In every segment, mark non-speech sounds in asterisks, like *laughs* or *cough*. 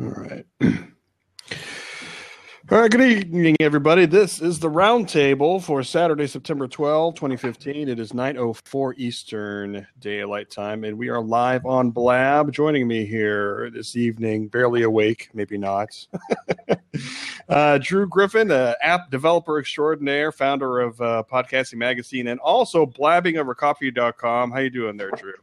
All right. *clears throat* All right, good evening, everybody. This is the roundtable for Saturday, September 12, 2015. It is 9.04 Eastern Daylight Time, and we are live on Blab. Joining me here this evening, barely awake, maybe not, *laughs* uh, Drew Griffin, uh, app developer extraordinaire, founder of uh, Podcasting Magazine, and also blabbingovercoffee.com. How you doing there, Drew?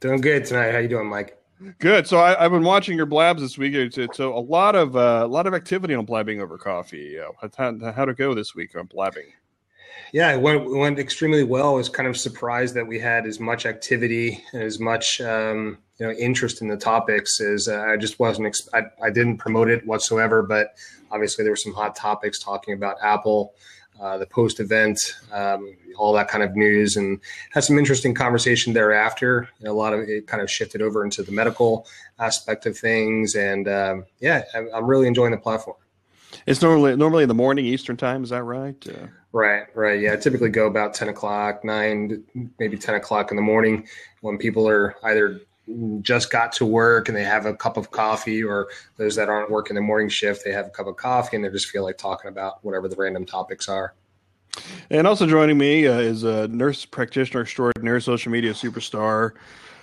Doing good tonight. How you doing, Mike? Good. So I, have been watching your blabs this week. It's, it's a, a, lot of uh, a lot of activity on blabbing over coffee. Uh, how, how to go this week on blabbing? Yeah, it went, it went extremely well. I was kind of surprised that we had as much activity and as much um, you know interest in the topics as uh, I just wasn't. I, I didn't promote it whatsoever, but obviously there were some hot topics talking about Apple uh, the post event, um, all that kind of news, and had some interesting conversation thereafter. You know, a lot of it kind of shifted over into the medical aspect of things, and um, yeah, I'm really enjoying the platform. It's normally normally in the morning Eastern time. Is that right? Uh, right, right. Yeah, I typically go about ten o'clock, nine, maybe ten o'clock in the morning when people are either just got to work and they have a cup of coffee, or those that aren't working the morning shift, they have a cup of coffee and they just feel like talking about whatever the random topics are. And also joining me uh, is a nurse practitioner extraordinaire, social media superstar,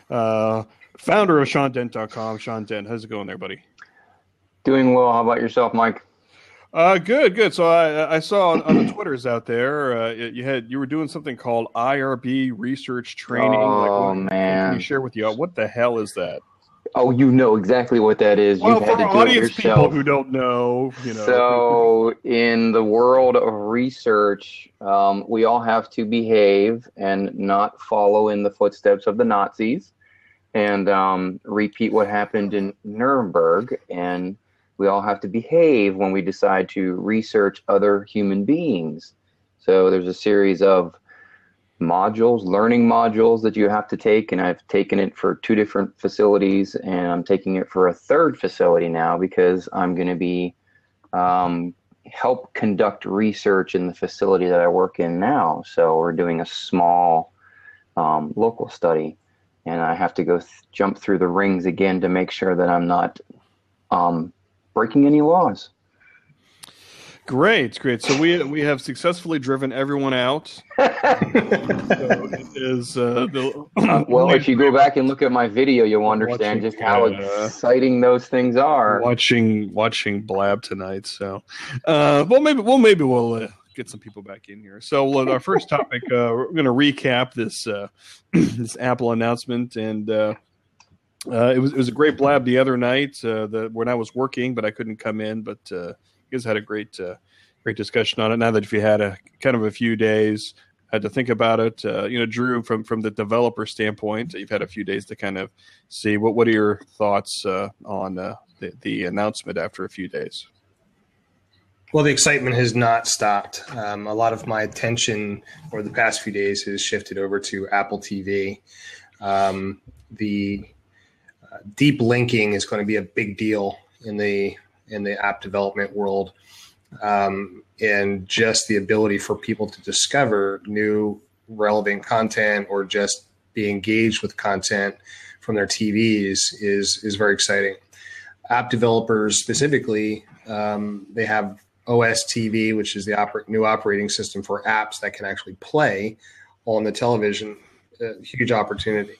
uh, founder of SeanDent.com. Sean Dent, how's it going there, buddy? Doing well. How about yourself, Mike? Uh, good, good. So I, I saw on, on the Twitters out there, uh, you had you were doing something called IRB research training. Oh like, what, man! Can you share with you what the hell is that? Oh, you know exactly what that is. Well, You've for audience people who don't know, you know. So, in the world of research, um, we all have to behave and not follow in the footsteps of the Nazis, and um, repeat what happened in Nuremberg and we all have to behave when we decide to research other human beings. So there's a series of modules, learning modules that you have to take, and I've taken it for two different facilities, and I'm taking it for a third facility now because I'm going to be um, help conduct research in the facility that I work in now. So we're doing a small um, local study, and I have to go th- jump through the rings again to make sure that I'm not um, breaking any laws. Great, great. So we we have successfully driven everyone out. *laughs* so is uh, the, uh, well, if you go *coughs* back and look at my video, you'll understand watching, just how uh, exciting those things are. Watching watching Blab tonight. So, uh, well, maybe well maybe we'll uh, get some people back in here. So our first topic, uh, we're going to recap this *clears throat* this Apple announcement and. Uh, it was it was a great blab the other night uh, the, when I was working, but I couldn't come in. But uh, you guys had a great uh, great discussion on it. Now that if you had a kind of a few days, had to think about it, uh, you know, Drew, from from the developer standpoint, you've had a few days to kind of see what what are your thoughts uh, on the, the announcement after a few days. Well, the excitement has not stopped. Um, a lot of my attention over the past few days has shifted over to Apple TV. Um, the deep linking is going to be a big deal in the in the app development world, um, and just the ability for people to discover new relevant content or just be engaged with content from their TVs is is very exciting. App developers specifically, um, they have OS TV, which is the oper- new operating system for apps that can actually play on the television. A huge opportunity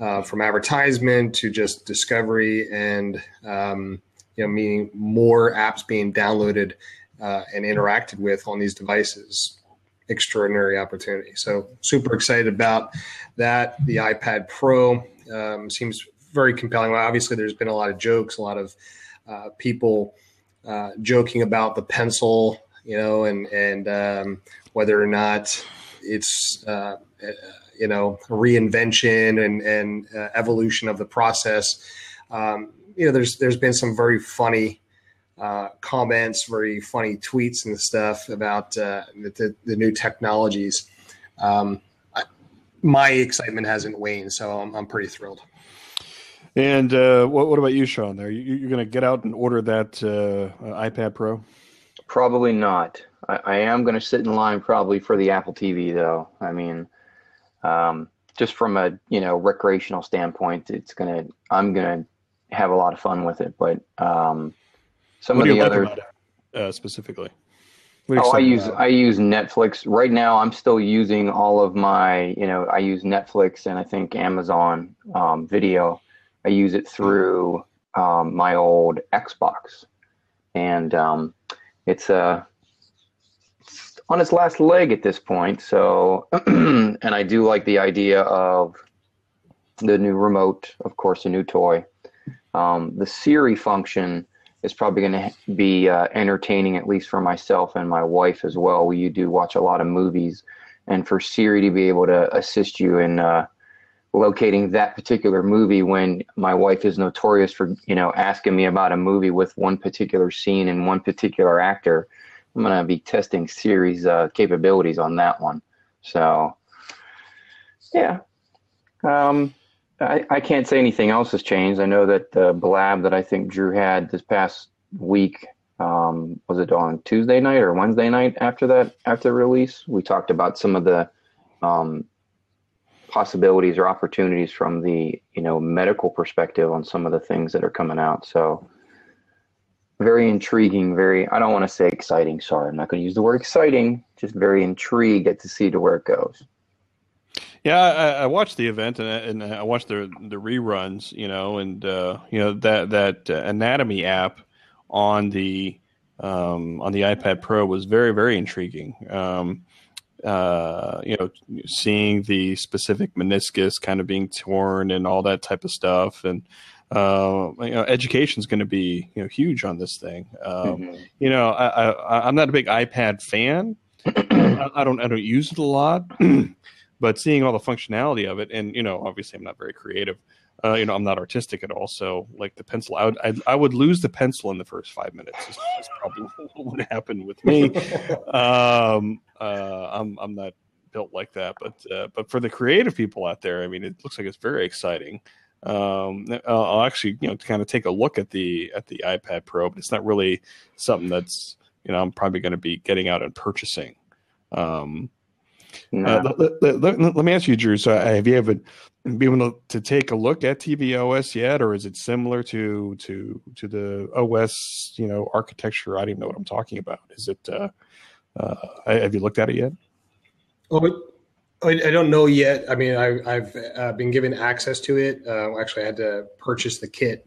uh, from advertisement to just discovery and um, you know meaning more apps being downloaded uh, and interacted with on these devices. Extraordinary opportunity. So super excited about that. The ipad pro um, seems very compelling. Well, obviously there's been a lot of jokes a lot of uh, people uh, joking about the pencil you know and and um, whether or not it's uh, you know reinvention and and uh, evolution of the process. Um, you know, there's there's been some very funny uh, comments, very funny tweets and stuff about uh, the, the, new technologies. Um, I, my excitement hasn't waned, so I'm, I'm pretty thrilled. And uh, what, what about you, Sean? There, you, are going to get out and order that uh, iPad Pro? Probably not. I, I am going to sit in line probably for the Apple TV, though. I mean, um, just from a you know recreational standpoint, it's gonna I'm gonna have a lot of fun with it. But um, some what of the other about it uh, specifically? What Oh, I use about? I use Netflix right now. I'm still using all of my, you know, I use Netflix and I think Amazon um, Video. I use it through um, my old Xbox, and um, it's uh, it's on its last leg at this point. So, *clears throat* and I do like the idea of the new remote, of course, a new toy. Um, the Siri function is probably going to be uh, entertaining, at least for myself and my wife as well. We do watch a lot of movies, and for Siri to be able to assist you in uh, locating that particular movie when my wife is notorious for you know asking me about a movie with one particular scene and one particular actor, I'm going to be testing Siri's uh, capabilities on that one. So, yeah. Um, I, I can't say anything else has changed. I know that the blab that I think Drew had this past week um, was it on Tuesday night or Wednesday night after that after release. We talked about some of the um, possibilities or opportunities from the you know medical perspective on some of the things that are coming out. So very intriguing. Very I don't want to say exciting. Sorry, I'm not going to use the word exciting. Just very intrigued to see to where it goes. Yeah, I, I watched the event and I, and I watched the the reruns, you know, and uh, you know that that uh, anatomy app on the um, on the iPad Pro was very very intriguing. Um, uh, you know, seeing the specific meniscus kind of being torn and all that type of stuff, and uh, you know, education is going to be you know huge on this thing. Um, Mhm. you know, I, I, I'm not a big iPad fan. *clears throat* I, I don't I don't use it a lot, *clears throat* but seeing all the functionality of it, and you know, obviously I'm not very creative. Uh, you know, I'm not artistic at all. So, like the pencil, I would I, I would lose the pencil in the first five minutes. Is, is probably *laughs* what would happen with me. Um, uh, I'm I'm not built like that, but uh, but for the creative people out there, I mean, it looks like it's very exciting. Um, I'll I'll actually you know kind of take a look at the at the iPad Pro, but it's not really something that's you know I'm probably going to be getting out and purchasing. Um, No. uh, let, let- let- let me ask you, Drew. So, uh, have you ever been able to, to take a look at tvOS yet, or is it similar to to to the OS, you know, architecture? I don't even know what I'm talking about. Is it? Uh, uh, have you looked at it yet? Oh, I, don't know yet. I mean, I, I've uh, been given access to it. Uh, actually, I had to purchase the kit.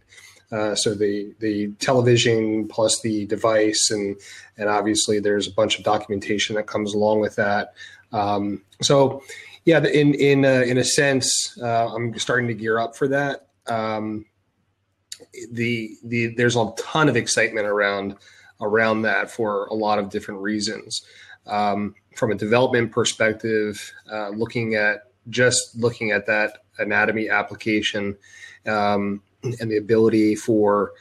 Uh, so the the television plus the device and and obviously there's a bunch of documentation that comes along with that. Um, so yeah, in in a, in a sense, uh, I'm starting to gear up for that. Um, the the there's a ton of excitement around around that for a lot of different reasons. Um, from a development perspective, uh, looking at just looking at that anatomy application um, and the ability for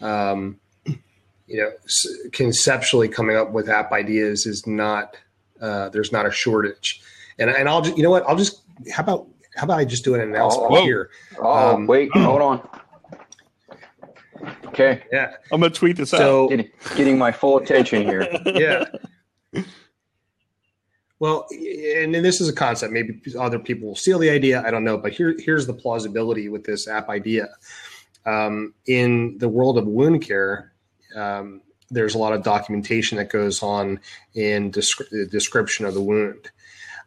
um, you know s- conceptually coming up with app ideas is not uh, there's not a shortage. And and I'll just, you know what I'll just how about how about I just do an announcement Oh. here? oh, um, wait, *clears throat* hold on. Okay, Yeah. I'm gonna tweet this out. So getting, getting my full attention here. yeah. Well, and, and this is a concept. Maybe other people will steal the idea. I don't know, but here, here's the plausibility with this app idea. Um, in the world of wound care, um, there's a lot of documentation that goes on in descri- the description of the wound.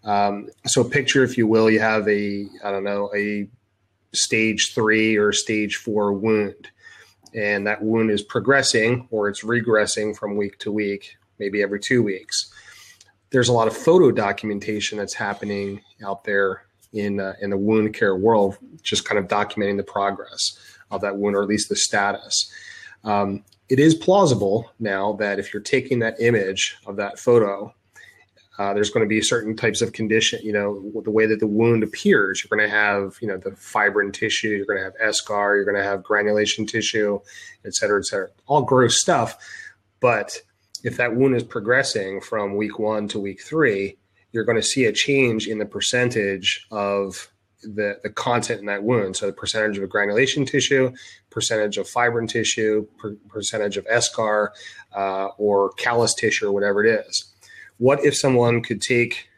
Um, so, picture, if you will, you have a, I don't know, a stage three or stage four wound, and that wound is progressing or it's regressing from week to week, maybe every two weeks. There's a lot of photo documentation that's happening out there in uh, in the wound care world, just kind of documenting the progress of that wound or at least the status. Um, it is plausible now that if you're taking that image of that photo, uh, there's going to be certain types of condition, you know, the way that the wound appears. You're going to have, you know, the fibrin tissue, you're going to have eschar, you're going to have granulation tissue, et cetera, et cetera. All gross stuff. But if that wound is progressing from week one to week three, you're going to see a change in the percentage of the, the content in that wound. So the percentage of granulation tissue, percentage of fibrin tissue, per, percentage of eschar, uh, or callus tissue, or whatever it is. What if someone could take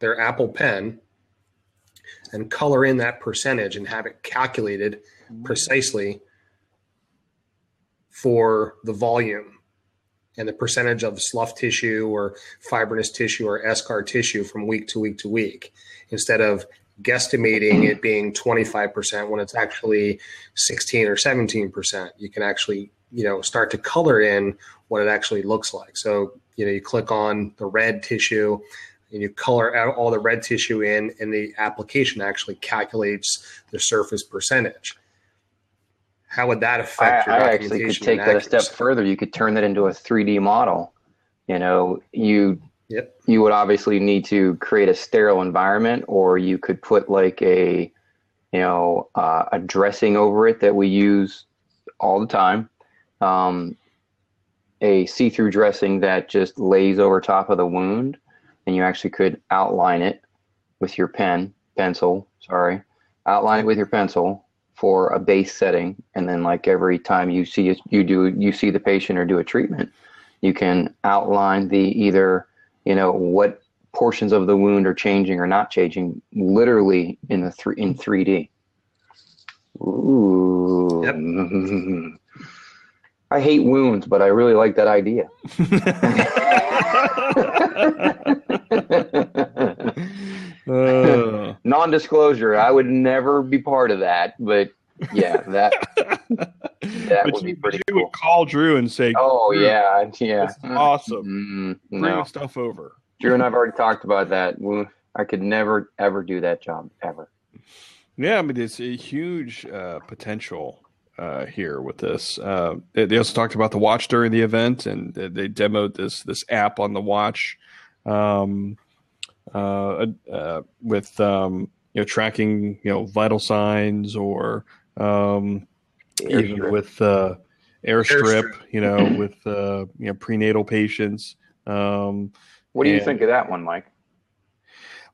their Apple Pen and color in that percentage and have it calculated precisely for the volume and the percentage of slough tissue or fibrinous tissue or eschar tissue from week to week to week instead of guesstimating it being 25% when it's actually 16 or 17% you can actually you know start to color in what it actually looks like. So you know you click on the red tissue and you color all the red tissue in and the application actually calculates the surface percentage how would that affect I, I actually could take that a step further you could turn that into a 3d model you know you Yep. You would obviously need to create a sterile environment, or you could put like a, you know, uh, a dressing over it that we use all the time. Um, a see-through dressing that just lays over top of the wound, and you actually could outline it with your pen, pencil. Sorry, outline it with your pencil for a base setting, and then like every time you see you do you see the patient or do a treatment, you can outline the either you know what portions of the wound are changing or not changing literally in the three in 3d ooh yep. *laughs* i hate wounds but i really like that idea uh. *laughs* *laughs* non-disclosure i would never be part of that but yeah that *laughs* that would you, be pretty you cool. would call drew and say oh yeah yeah awesome Mm, bring no. stuff over Drew and I've already talked about that. I could never ever do that job ever. Yeah, I mean, it's a huge uh, potential uh, here with this. Uh, they, also talked about the watch during the event, and they, they demoed this this app on the watch um, uh, uh, with um, you know tracking you know vital signs or um, even Airstrip. with uh, airstrip, Airstrip. you know, *clears throat* with uh, you know prenatal patients. Um, What do you think of that one, Mike?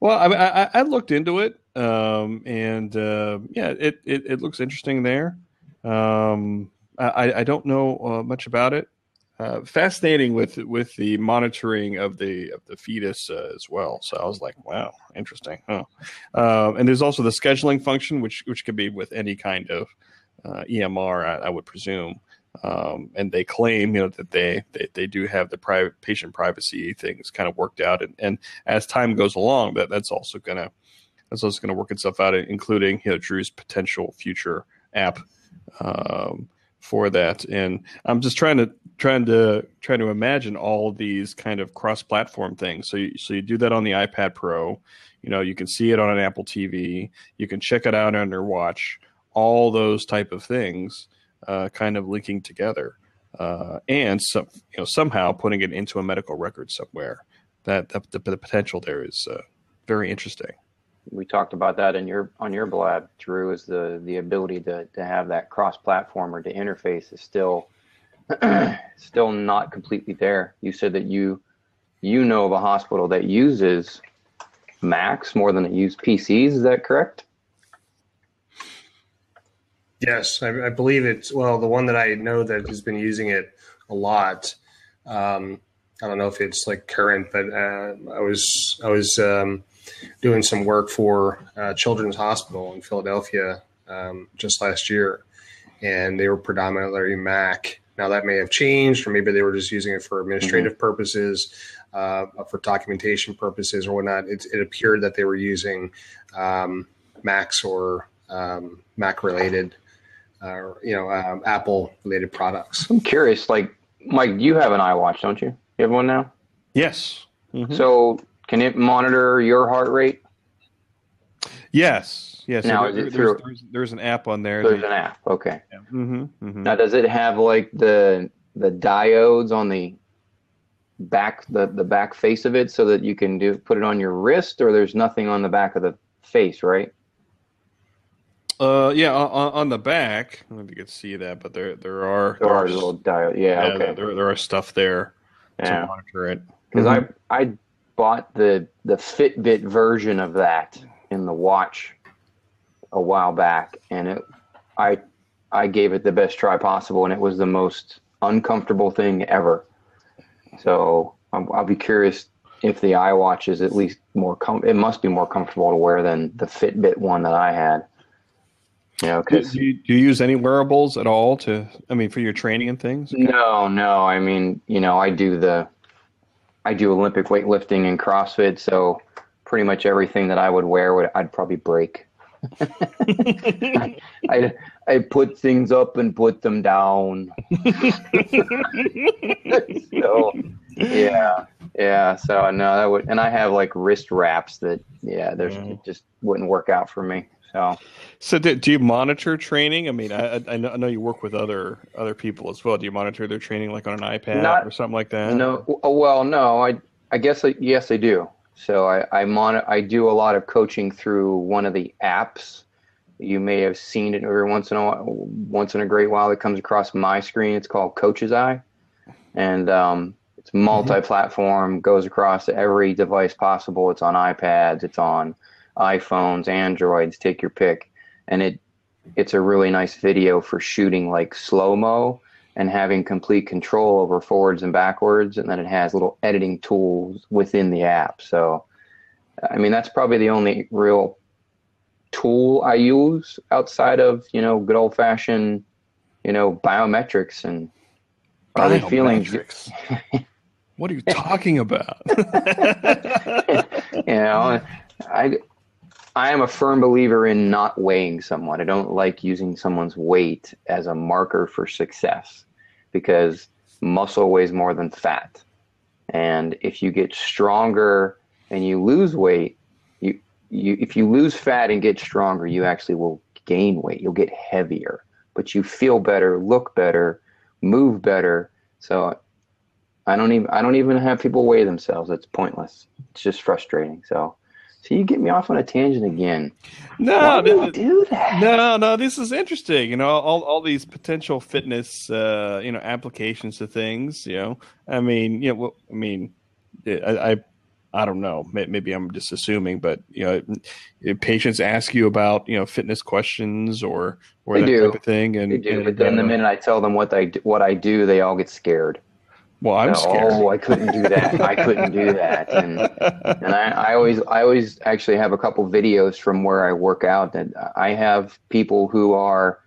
well, I, I, I looked into it, um, and uh, yeah, it, it, it looks interesting there. Um, I, I don't know uh, much about it. Uh, fascinating with with the monitoring of the of the fetus uh, as well. So I was like, wow, interesting. Huh. Um, and there's also the scheduling function, which which could be with any kind of uh, EMR, I, I would presume. Um, and they claim, you know, that they, they they do have the private patient privacy things kind of worked out, and, and as time goes along, that that's also gonna that's also gonna work itself out, including you know Drew's potential future app um, for that. And I'm just trying to trying to trying to imagine all these kind of cross platform things. So you, so you do that on the iPad Pro, you know, you can see it on an Apple TV, you can check it out on your watch, all those type of things, uh, kind of linking together. Uh, and some, you know, somehow putting it into a medical record somewhere. That, that the, the potential there is uh, very interesting. We talked about that in your on your blab, Drew, is the the ability to to have that cross platform or to interface is still *clears throat* still not completely there. You said that you you know of a hospital that uses Macs more than it uses PCs. Is that correct? Yes, I, I believe it's well the one that I know that has been using it a lot. Um, I don't know if it's like current, but uh, I was I was um, doing some work for uh, Children's Hospital in Philadelphia um, just last year, and they were predominantly Mac. Now that may have changed, or maybe they were just using it for administrative purposes, uh, for documentation purposes, or whatnot. It, it appeared that they were using um, Macs or um, Mac related uh, you know, um, Apple related products. I'm curious. Like, Mike, you have an iWatch, don't you? You have one now. Yes. Mhm. So can it monitor your heart rate? yes. Yes. Now, there- is it there's, through- there's, there's an app on there. There's an app. Okay. hmm hmm Now, does it have like the the diodes on the back the the back face of it so that you can do put it on your wrist, or there's nothing on the back of the face, right? Uh, yeah, on, on the back. I don't know if you can see that, but there there are There are little diode. Yeah. yeah, okay. there, there are stuff there to monitor it. Because Mhm. I I bought the the Fitbit version of that in the watch a while back, and it I I gave it the best try possible, and it was the most uncomfortable thing ever. So I'll, I'll be curious if the iWatch is at least more com- it must be more comfortable to wear than the Fitbit one that I had. You know, because do you, do you use any wearables at all to? I mean, for your training and things. no, no, I mean, you know, I do the I do Olympic weightlifting and CrossFit, so pretty much everything that I would wear would I'd probably break. *laughs* I I put things up and put them down. *laughs* so yeah, yeah. So no, that would, and I have like wrist wraps that yeah, there's it just wouldn't work out for me. So So do, do you monitor training? I mean, I, I- know, I know you work with other other people as well. Do you monitor their training like on an iPad Not- or something like that? no, oh, well, no, I I guess I, yes, I do. So I I mon- I do a lot of coaching through one of the apps. You may have seen it every once in a while, once in a great while. It comes across my screen. It's called Coach's Eye, and um, it's multi-platform. Goes across every device possible. It's on iPads. It's on iPhones, Androids. Take your pick, and it it's a really nice video for shooting like slow mo and having complete control over forwards and backwards. And then it has little editing tools within the app. So, I mean, that's probably the only real tool I use outside of, you know, good old fashioned, you know, biometrics and they feeling, *laughs* what are you talking about? *laughs* *laughs* You know, I, I am a firm believer in not weighing someone. I don't like using someone's weight as a marker for success because muscle weighs more than fat. And if you get stronger and you lose weight, you, you if you lose fat and get stronger, you actually will gain weight. You'll get heavier, but you feel better, look better, move better. So I don't even I don't even have people weigh themselves. It's pointless. It's just frustrating. So so you get me off on a tangent again. no, do do that? no, no. This is interesting. You know, all all these potential fitness, uh, you know, applications to things. You know, I mean, you know, well, I mean, I, I, I don't know. Maybe I'm just assuming, but you know, if patients ask you about you know fitness questions or or They that do. type of thing, and, They do, and, but then the uh, minute I tell them what I what I do, they all get scared. Well, I'm scared. Oh, I couldn't do that. I couldn't do that. And and I, I always I always actually have a couple videos from where I work out that I have people who are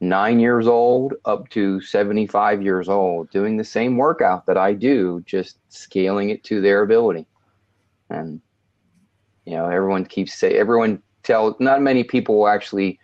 nine years old up to 75 years old doing the same workout that I do, just scaling it to their ability. And you know, everyone keeps say everyone tell not many people will actually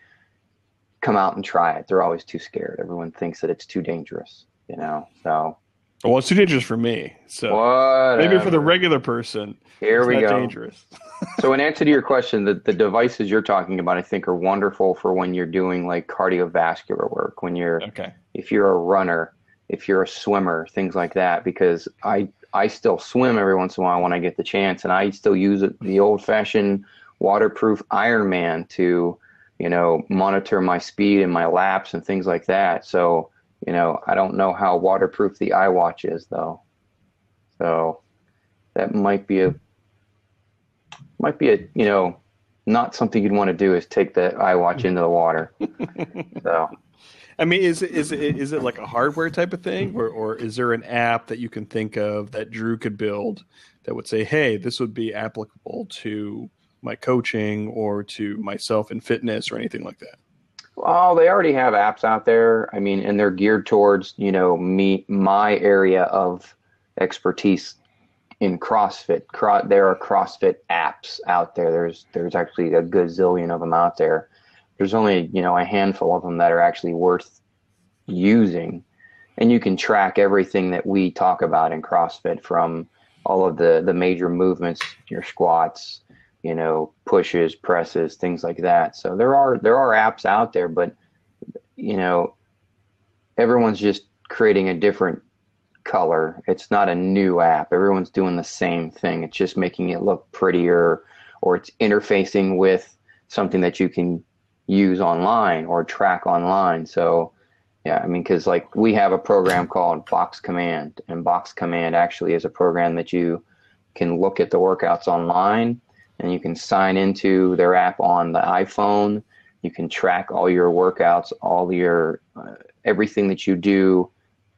come out and try it. They're always too scared. Everyone thinks that it's too dangerous, you know. So well, it's too dangerous for me. So what maybe for the regular person, here we go. dangerous. *laughs* So, in answer to your question, the, the devices you're talking about, I think, are wonderful for when you're doing like cardiovascular work, when you're, Okay. if you're a runner, if you're a swimmer, things like that. Because I, I still swim every once in a while when I get the chance, and I still use it, the old fashioned waterproof Ironman to, you know, monitor my speed and my laps and things like that. So, you know, I don't know how waterproof the iWatch is though. So that might be a might be a you know not something you'd want to do is take the iWatch into the water. so *laughs* I mean, is it, is it is it like a hardware type of thing, or or is there an app that you can think of that Drew could build that would say, "Hey, this would be applicable to my coaching or to myself in fitness or anything like that"? Well, they already have apps out there. I mean, and they're geared towards you know me my area of expertise in CrossFit. Cro- there are CrossFit apps out there. There's there's actually a gazillion of them out there. There's only you know a handful of them that are actually worth using, and you can track everything that we talk about in CrossFit from all of the the major movements, your squats, you know, pushes, presses, things like that. So there are there are apps out there, but you know, everyone's just creating a different color. It's not a new app. Everyone's doing the same thing. It's just making it look prettier or it's interfacing with something that you can use online or track online. So yeah, I mean, because like we have a program called Box Command, and Box Command actually is a program that you can look at the workouts online and you can sign into their app on the iPhone. You can track all your workouts, all your uh, everything that you do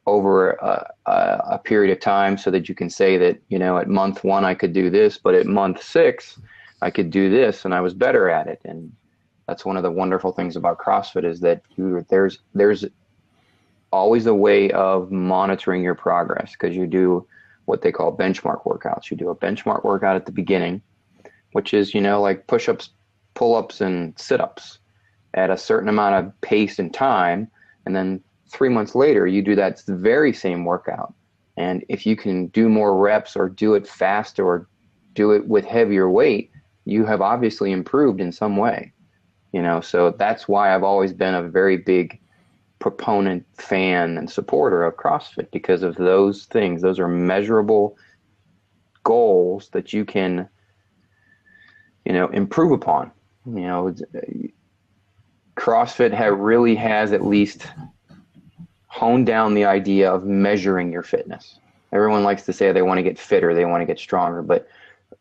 over a, a, a, period of time so that you can say that you know at month one I could do this, but at month six I could do this, and I was better at it. And that's one of the wonderful things about CrossFit is that you there's there's always a way of monitoring your progress because you do what they call benchmark workouts. You do a benchmark workout at the beginning, which is you know like push-ups, pull-ups, and sit-ups at a certain amount of pace and time, and then three months later, you do that very same workout. And if you can do more reps or do it faster or do it with heavier weight, you have obviously improved in some way. You know, so that's why I've always been a very big proponent, fan, and supporter of CrossFit because of those things. Those are measurable goals that you can, you know, improve upon. You know, CrossFit have, really has at least honed down the idea of measuring your fitness. Everyone likes to say they want to get fitter, they want to get stronger, but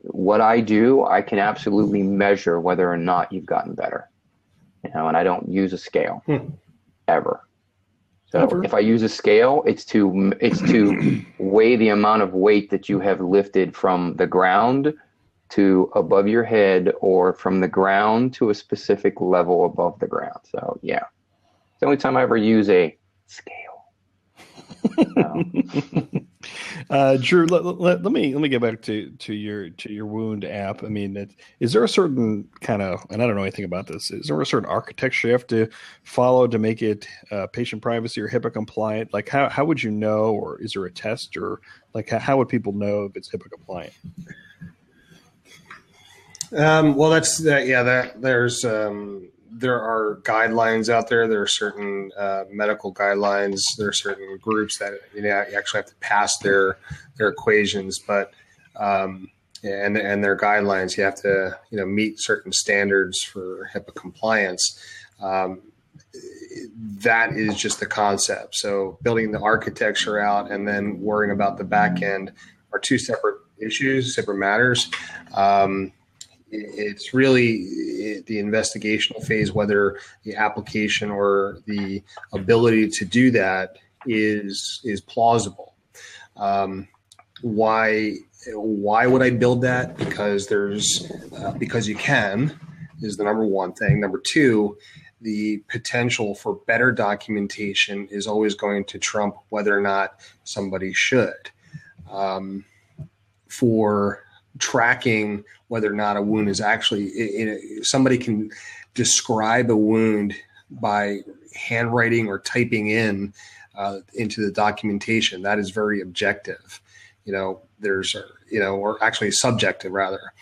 what I do, I can absolutely measure whether or not you've gotten better. You know, and I don't use a scale hmm. ever. So ever. if I use a scale, it's to it's to *clears throat* weigh the amount of weight that you have lifted from the ground to above your head or from the ground to a specific level above the ground. So yeah. It's the only time I ever use a scale. *laughs* uh, Drew, let, let, let, me let me get back to, to your to your wound app. I mean, it, is there a certain kind of and I don't know anything about this. Is there a certain architecture you have to follow to make it uh, patient privacy or HIPAA compliant? Like, how how would you know, or is there a test, or like how, how would people know if it's HIPAA compliant? Um, well, that's that. Yeah, that there's um, there are guidelines out there. There are certain uh, medical guidelines. There are certain groups that you know you actually have to pass their their equations, but um, and and their guidelines. You have to you know meet certain standards for HIPAA compliance. Um, that is just the concept. So building the architecture out and then worrying about the back end are two separate issues, separate matters. Um, it's really the investigational phase, whether the application or the ability to do that is is plausible. Um, why why would I build that? Because there's uh, because you can is the number one thing. Number two, the potential for better documentation is always going to trump whether or not somebody should. Um, for tracking whether or not a wound is actually somebody can describe a wound by handwriting or typing in uh, into the documentation. That is very objective. You know there's you know or actually subjective rather.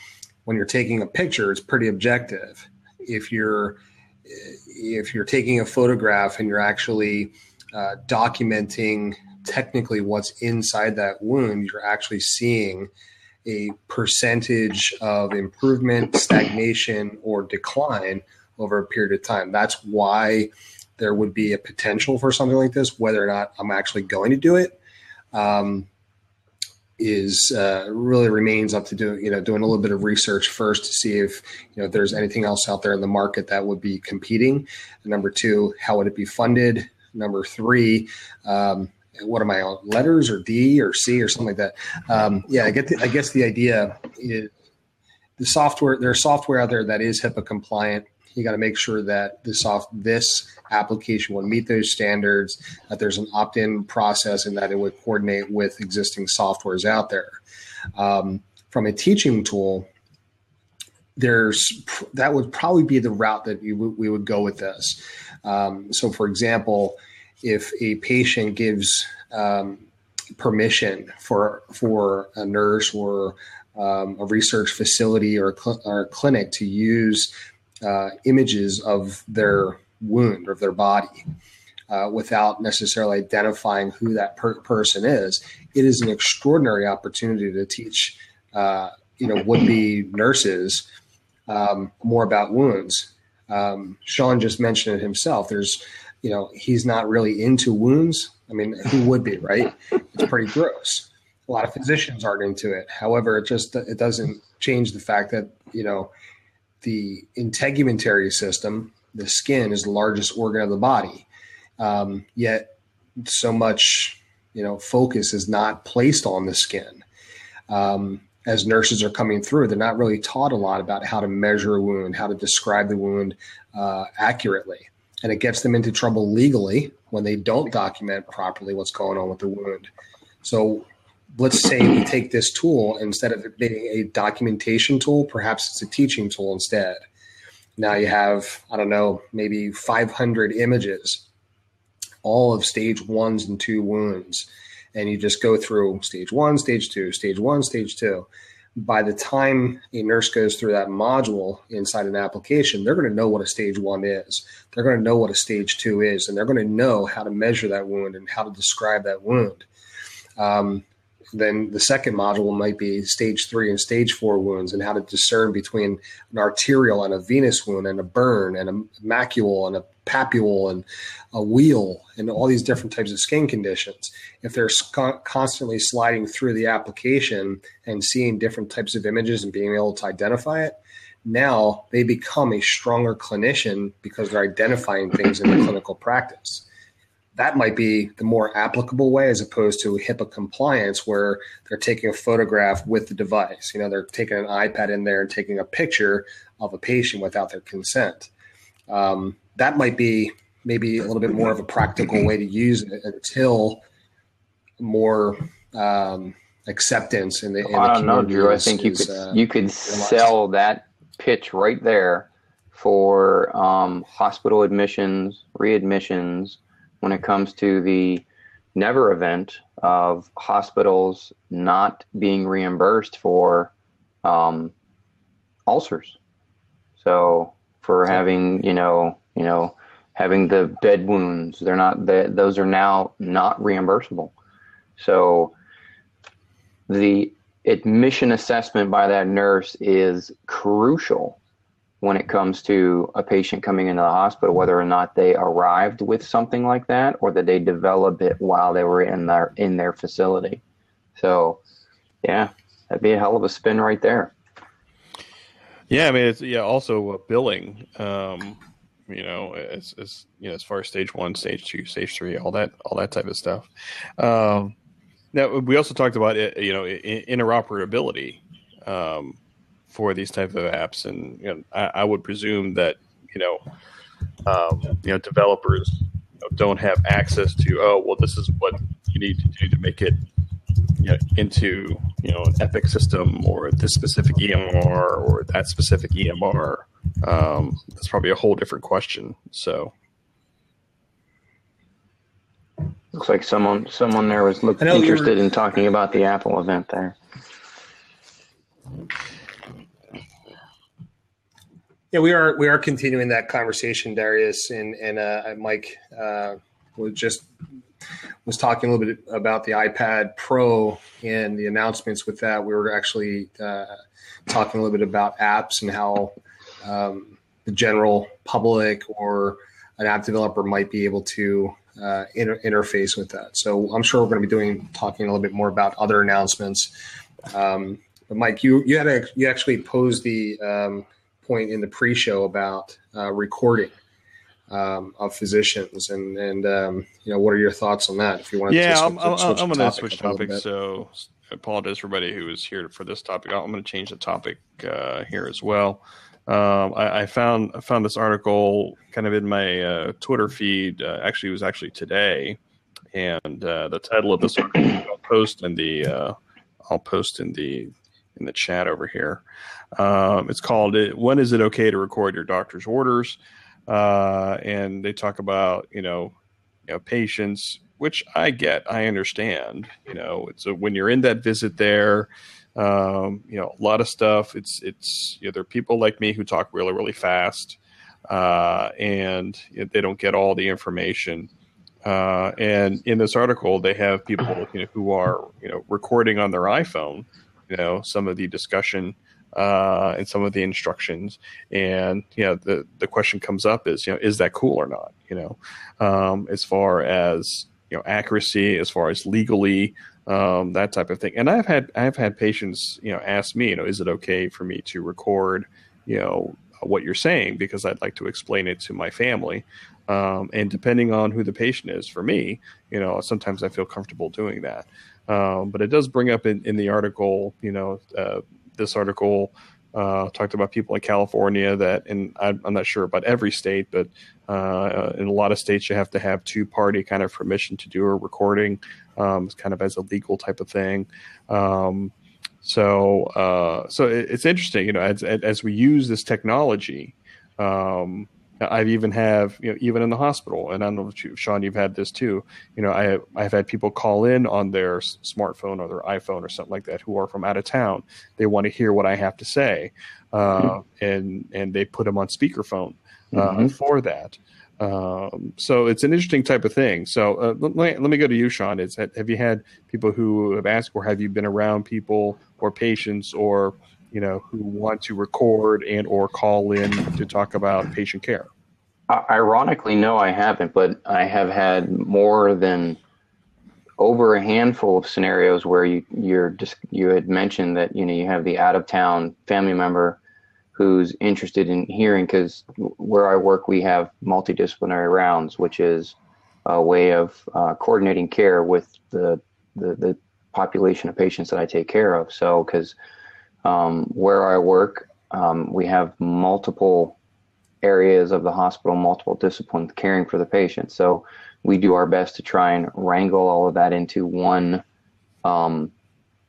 When you're taking a picture it's pretty objective. If you're if you're taking a photograph and you're actually uh, documenting technically what's inside that wound you're actually seeing a percentage of improvement, stagnation, or decline over a period of time. That's why there would be a potential for something like this. Whether or not I'm actually going to do it um, is uh, really remains up to do. You know, doing a little bit of research first to see if you know if there's anything else out there in the market that would be competing. And number two, how would it be funded? Number three, um, what am I on letters or D or C or something like that. Um, yeah, I get. The, I guess the idea is the software. There's software out there that is HIPAA compliant. You got to make sure that the soft this application will meet those standards. That there's an opt-in process and that it would coordinate with existing softwares out there. Um, from a teaching tool, there's that would probably be the route that we, we would go with this. Um, so, for example if a patient gives um, permission for for a nurse or um, a research facility or a, cl- or a clinic to use uh, images of their wound or of their body uh, without necessarily identifying who that per- person is, it is an extraordinary opportunity to teach uh, you know would be nurses um, more about wounds. Um, Sean just mentioned it himself. There's you know, he's not really into wounds. I mean, who would be, right? *laughs* It's pretty gross. A lot of physicians aren't into it. However, it just it doesn't change the fact that you know the integumentary system, the skin, is the largest organ of the body. Um, yet, so much you know focus is not placed on the skin. Um, as nurses are coming through, they're not really taught a lot about how to measure a wound, how to describe the wound uh, accurately, and it gets them into trouble legally when they don't document properly what's going on with the wound. So let's say we take this tool instead of it being a documentation tool, perhaps it's a teaching tool instead. Now you have, I don't know, maybe 500 images, all of stage ones and two wounds. And you just go through stage one, stage two, stage one, stage two. By the time a nurse goes through that module inside an application, they're going to know what a stage one is. They're going to know what a stage two is, and they're going to know how to measure that wound and how to describe that wound. Um, then the second module might be stage three and stage four wounds and how to discern between an arterial and a venous wound and a burn and a macule and a papule and a wheal and all these different types of skin conditions. If they're constantly sliding through the application and seeing different types of images and being able to identify it, now they become a stronger clinician because they're identifying things in the clinical practice that might be the more applicable way as opposed to HIPAA compliance where they're taking a photograph with the device. You know, they're taking an iPad in there and taking a picture of a patient without their consent. Um, that might be maybe a little bit more of a practical way to use it until more um, acceptance in the. In I don't know, Drew. I think you could uh, you could sell that pitch right there for um, hospital admissions, readmissions, when it comes to the never event of hospitals not being reimbursed for um, ulcers. So for having, you know, you know, having the bed wounds, they're not that those are now not reimbursable. So the admission assessment by that nurse is crucial when it comes to a patient coming into the hospital, whether or not they arrived with something like that or that they developed it while they were in their in their facility. So, yeah, that'd be a hell of a spin right there. Yeah, I mean, it's yeah. Also, uh, billing. Um, you know, as, as you know, as far as stage one, stage two, stage three, all that, all that type of stuff. Um, now, we also talked about you know interoperability. Um, for these type of apps, and you know, I, I, would presume that you know, um, you know, developers don't have access to. Oh, well, this is what you need to do to make it you know, into you know an Epic system or this specific EMR or that specific EMR. Um, that's probably a whole different question. So. Looks like someone someone there was look, interested in talking about the Apple event there. Yeah, we are we are continuing that conversation, Darius, and and uh, Mike uh, was just was talking a little bit about the iPad Pro and the announcements with that. We were actually uh, talking a little bit about apps and how um, the general public or an app developer might be able to uh, inter- interface with that. So I'm sure we're going to be doing talking a little bit more about other announcements. Um, but Mike, you you had a, you actually posed the um, point in the pre-show about uh, recording um, of physicians, and and um, you know, what are your thoughts on that? If you want, yeah, to I'm, I'm, I'm going to switch topics. So I apologize for everybody who is here for this topic. I'm going to change the topic uh, here as well. Um, I, I, found I found this article kind of in my uh, Twitter feed. Uh, actually, it was actually today, and uh, the title of this article I'll post in the uh, I'll post in the in the chat over here. Um, it's called "When is it okay to record your doctor's orders?" Uh, and they talk about you know, you know, patients, which I get, I understand. You know, it's a, when you're in that visit there. Um, you know, a lot of stuff. It's it's you know, there are people like me who talk really really fast, uh, and they don't get all the information. Uh, and in this article, they have people you know, who are you know recording on their iPhone, you know, some of the discussion uh, and some of the instructions. And you know, the the question comes up is you know, is that cool or not? You know, um, as far as you know, accuracy, as far as legally, um, that type of thing. And I've had I've had patients you know ask me, you know, is it okay for me to record, you know, what you're saying because I'd like to explain it to my family. Um, and depending on who the patient is, for me, you know, sometimes I feel comfortable doing that. Um, but it does bring up in, in the article, you know, uh, this article uh, talked about people in California that, and I'm, I'm not sure about every state, but uh, in a lot of states you have to have two party kind of permission to do a recording, um, kind of as a legal type of thing. Um, so, uh, so it, it's interesting, you know, as, as we use this technology, um, I've even have you know even in the hospital, and I don't know if you, Sean, you've had this too. You know, I have, I've had people call in on their smartphone or their iPhone or something like that who are from out of town. They want to hear what I have to say, uh, mm-hmm. and and they put them on speakerphone uh, mm-hmm. for that. Um, so it's an interesting type of thing. So uh, let, me, let me go to you, Sean. Is have you had people who have asked, or have you been around people or patients or you know who want to record and or call in to talk about patient care? Ironically, no, I haven't, but I have had more than over a handful of scenarios where you you're just you had mentioned that you know you have the out of town family member who's interested in hearing because where I work we have multidisciplinary rounds, which is a way of uh, coordinating care with the, the, the population of patients that I take care of. So because um, where I work, um, we have multiple areas of the hospital, multiple disciplines caring for the patient. So we do our best to try and wrangle all of that into one um,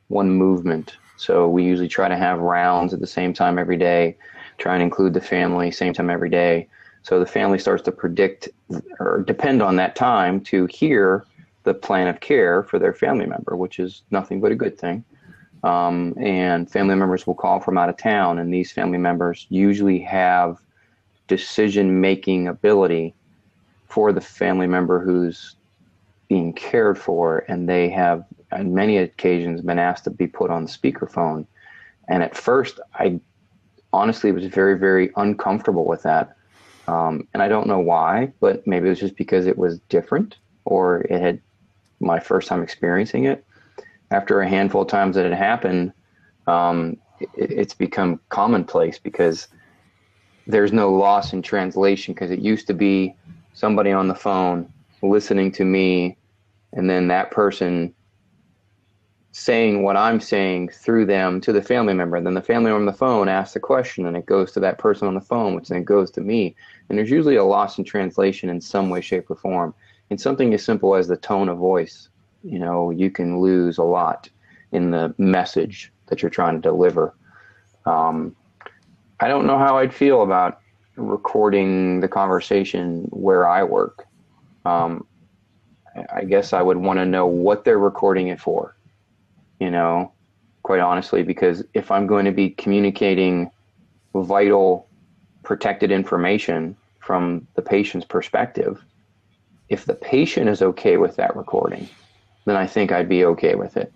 one movement. So we usually try to have rounds at the same time every day, try and include the family same time every day. So the family starts to predict or depend on that time to hear the plan of care for their family member, which is nothing but a good thing. Um, and family members will call from out of town, and these family members usually have decision making ability for the family member who's being cared for, and they have, on many occasions, been asked to be put on speakerphone. And at first, I honestly was very, very uncomfortable with that. Um, and I don't know why, but maybe it was just because it was different or it had my first time experiencing it. After a handful of times that it happened, um, it, it's become commonplace because there's no loss in translation because it used to be somebody on the phone listening to me and then that person saying what I'm saying through them to the family member. And Then the family member on the phone asks a question and it goes to that person on the phone, which then goes to me. And there's usually a loss in translation in some way, shape, or form. In something as simple as the tone of voice, you know, you can lose a lot in the message that you're trying to deliver. Um, I don't know how I'd feel about recording the conversation where I work. Um, I guess I would want to know what they're recording it for, you know, quite honestly, because if I'm going to be communicating vital protected information from the patient's perspective, if the patient is okay with that recording, then I think I'd be okay with it.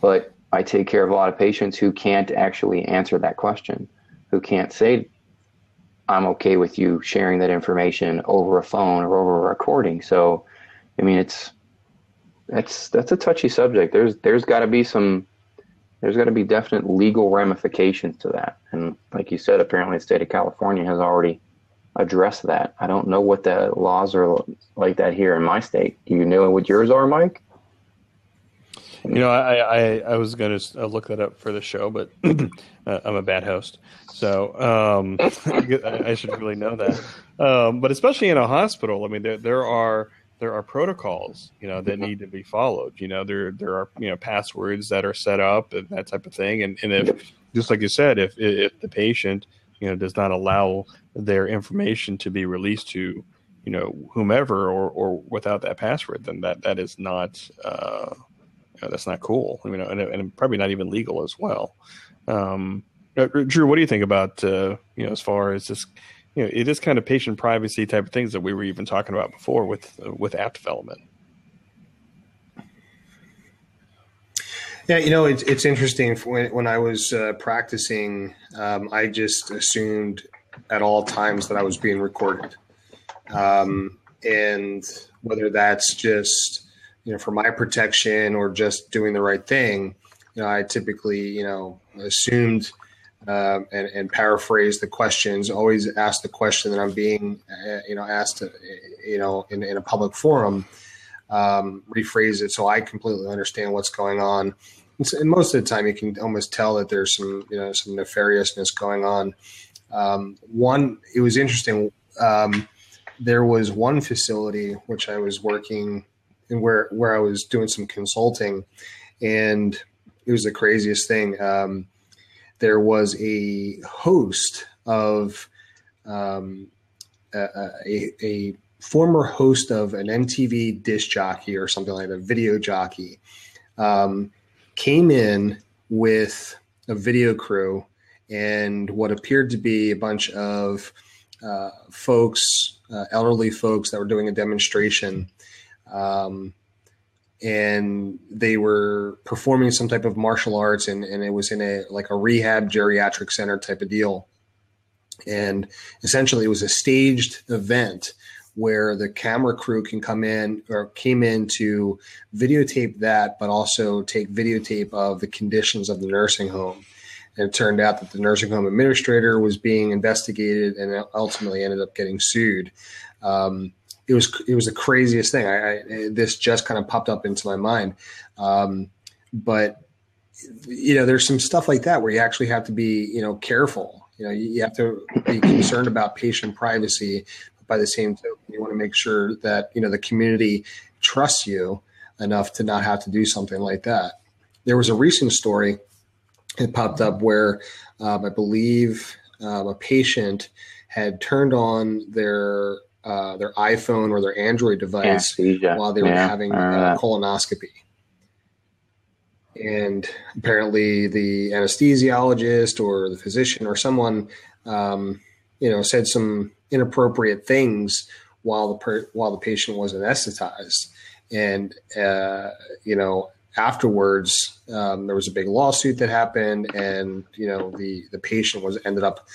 But I take care of a lot of patients who can't actually answer that question who can't say, I'm okay with you sharing that information over a phone or over a recording. So, I mean, it's, that's, that's a touchy subject. There's, there's gotta be some, there's got to be definite legal ramifications to that. And like you said, apparently the state of California has already addressed that. I don't know what the laws are like that here in my state. Do you know what yours are, Mike? You know, I I, I was going to uh, look that up for the show, but *clears throat* uh, I'm a bad host, so um, *laughs* I should really know that. Um, but especially in a hospital, I mean, there there are there are protocols, you know, that need to be followed. You know, there there are you know passwords that are set up and that type of thing. And and if just like you said, if if the patient you know does not allow their information to be released to you know whomever or or without that password, then that that is not. Uh, know, that's not cool. You know, and, and probably not even legal as well. Um, uh, Drew, what do you think about uh, you know as far as this? You know, it is kind of patient privacy type of things that we were even talking about before with uh, with app development. Yeah, you know, it's it's interesting. When when I was uh, practicing, um, I just assumed at all times that I was being recorded, um, and whether that's just you know, for my protection or just doing the right thing, you know, I typically, you know, assumed um, and, and, paraphrase the questions. Always ask the question that I'm being, uh, you know, asked, to, you know, in, in a public forum. Um, rephrase it so I completely understand what's going on. And most of the time, you can almost tell that there's some, you know, some nefariousness going on. Um, one, it was interesting. Um, there was one facility which I was working in where where I was doing some consulting, and it was the craziest thing. Um, there was a host of um, a, a, a, former host of an MTV disc jockey or something like that, a video jockey, um, came in with a video crew and what appeared to be a bunch of uh, folks, uh, elderly folks that were doing a demonstration. Um, and they were performing some type of martial arts and, and it was in a like a rehab geriatric center type of deal. And essentially it was a staged event where the camera crew can come in or came in to videotape that but also take videotape of the conditions of the nursing home. And it turned out that the nursing home administrator was being investigated and ultimately ended up getting sued. Um, it was it was the craziest thing. I, I this just kind of popped up into my mind, um, but you know, there's some stuff like that where you actually have to be you know careful. You know, you, you have to be concerned about patient privacy. But by the same token, you want to make sure that you know the community trusts you enough to not have to do something like that. There was a recent story that popped up where um, I believe um, a patient had turned on their uh, their iPhone or their Android device Anesthesia. while they were yeah, having a colonoscopy. And apparently, the anesthesiologist or the physician or someone, um, you know, said some inappropriate things while the per- while the patient was anesthetized. And uh, you know, afterwards, um, there was a big lawsuit that happened, and you know, the the patient was ended up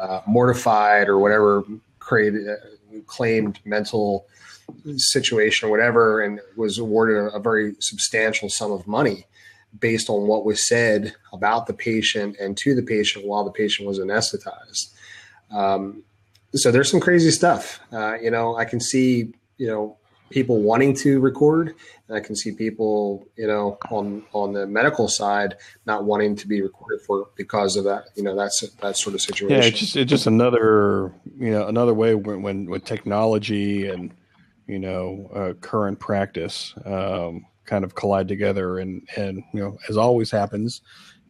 uh, mortified or whatever created claimed mental situation or whatever, and was awarded a, a very substantial sum of money based on what was said about the patient and to the patient while the patient was anesthetized. Um, so there's some crazy stuff. Uh, you know, I can see, you know, people wanting to record and i can see people you know on on the medical side not wanting to be recorded for because of that you know that's that sort of situation. Yeah it's just it's just another you know another way when when, technology and you know uh, current practice um, kind of collide together and and you know as always happens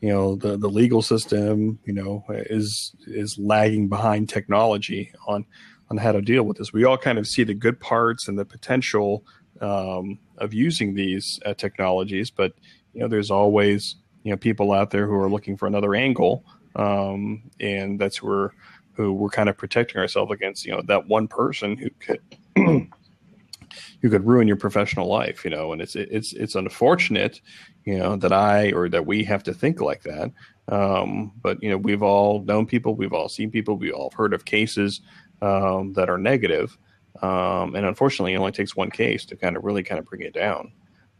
you know the the legal system you know is is lagging behind technology on on how to deal with this. We all kind of see the good parts and the potential um, of using these uh, technologies, but you know, there's always you know people out there who are looking for another angle, um, and that's where who we're kind of protecting ourselves against. You know, that one person who could. *clears throat* who could ruin your professional life, you know, and it's it's it's unfortunate, you know, that I or that we have to think like that. Um, but you know, we've all known people, we've all seen people, we all heard of cases um, that are negative. Um, and unfortunately, it only takes one case to kind of really kind of bring it down.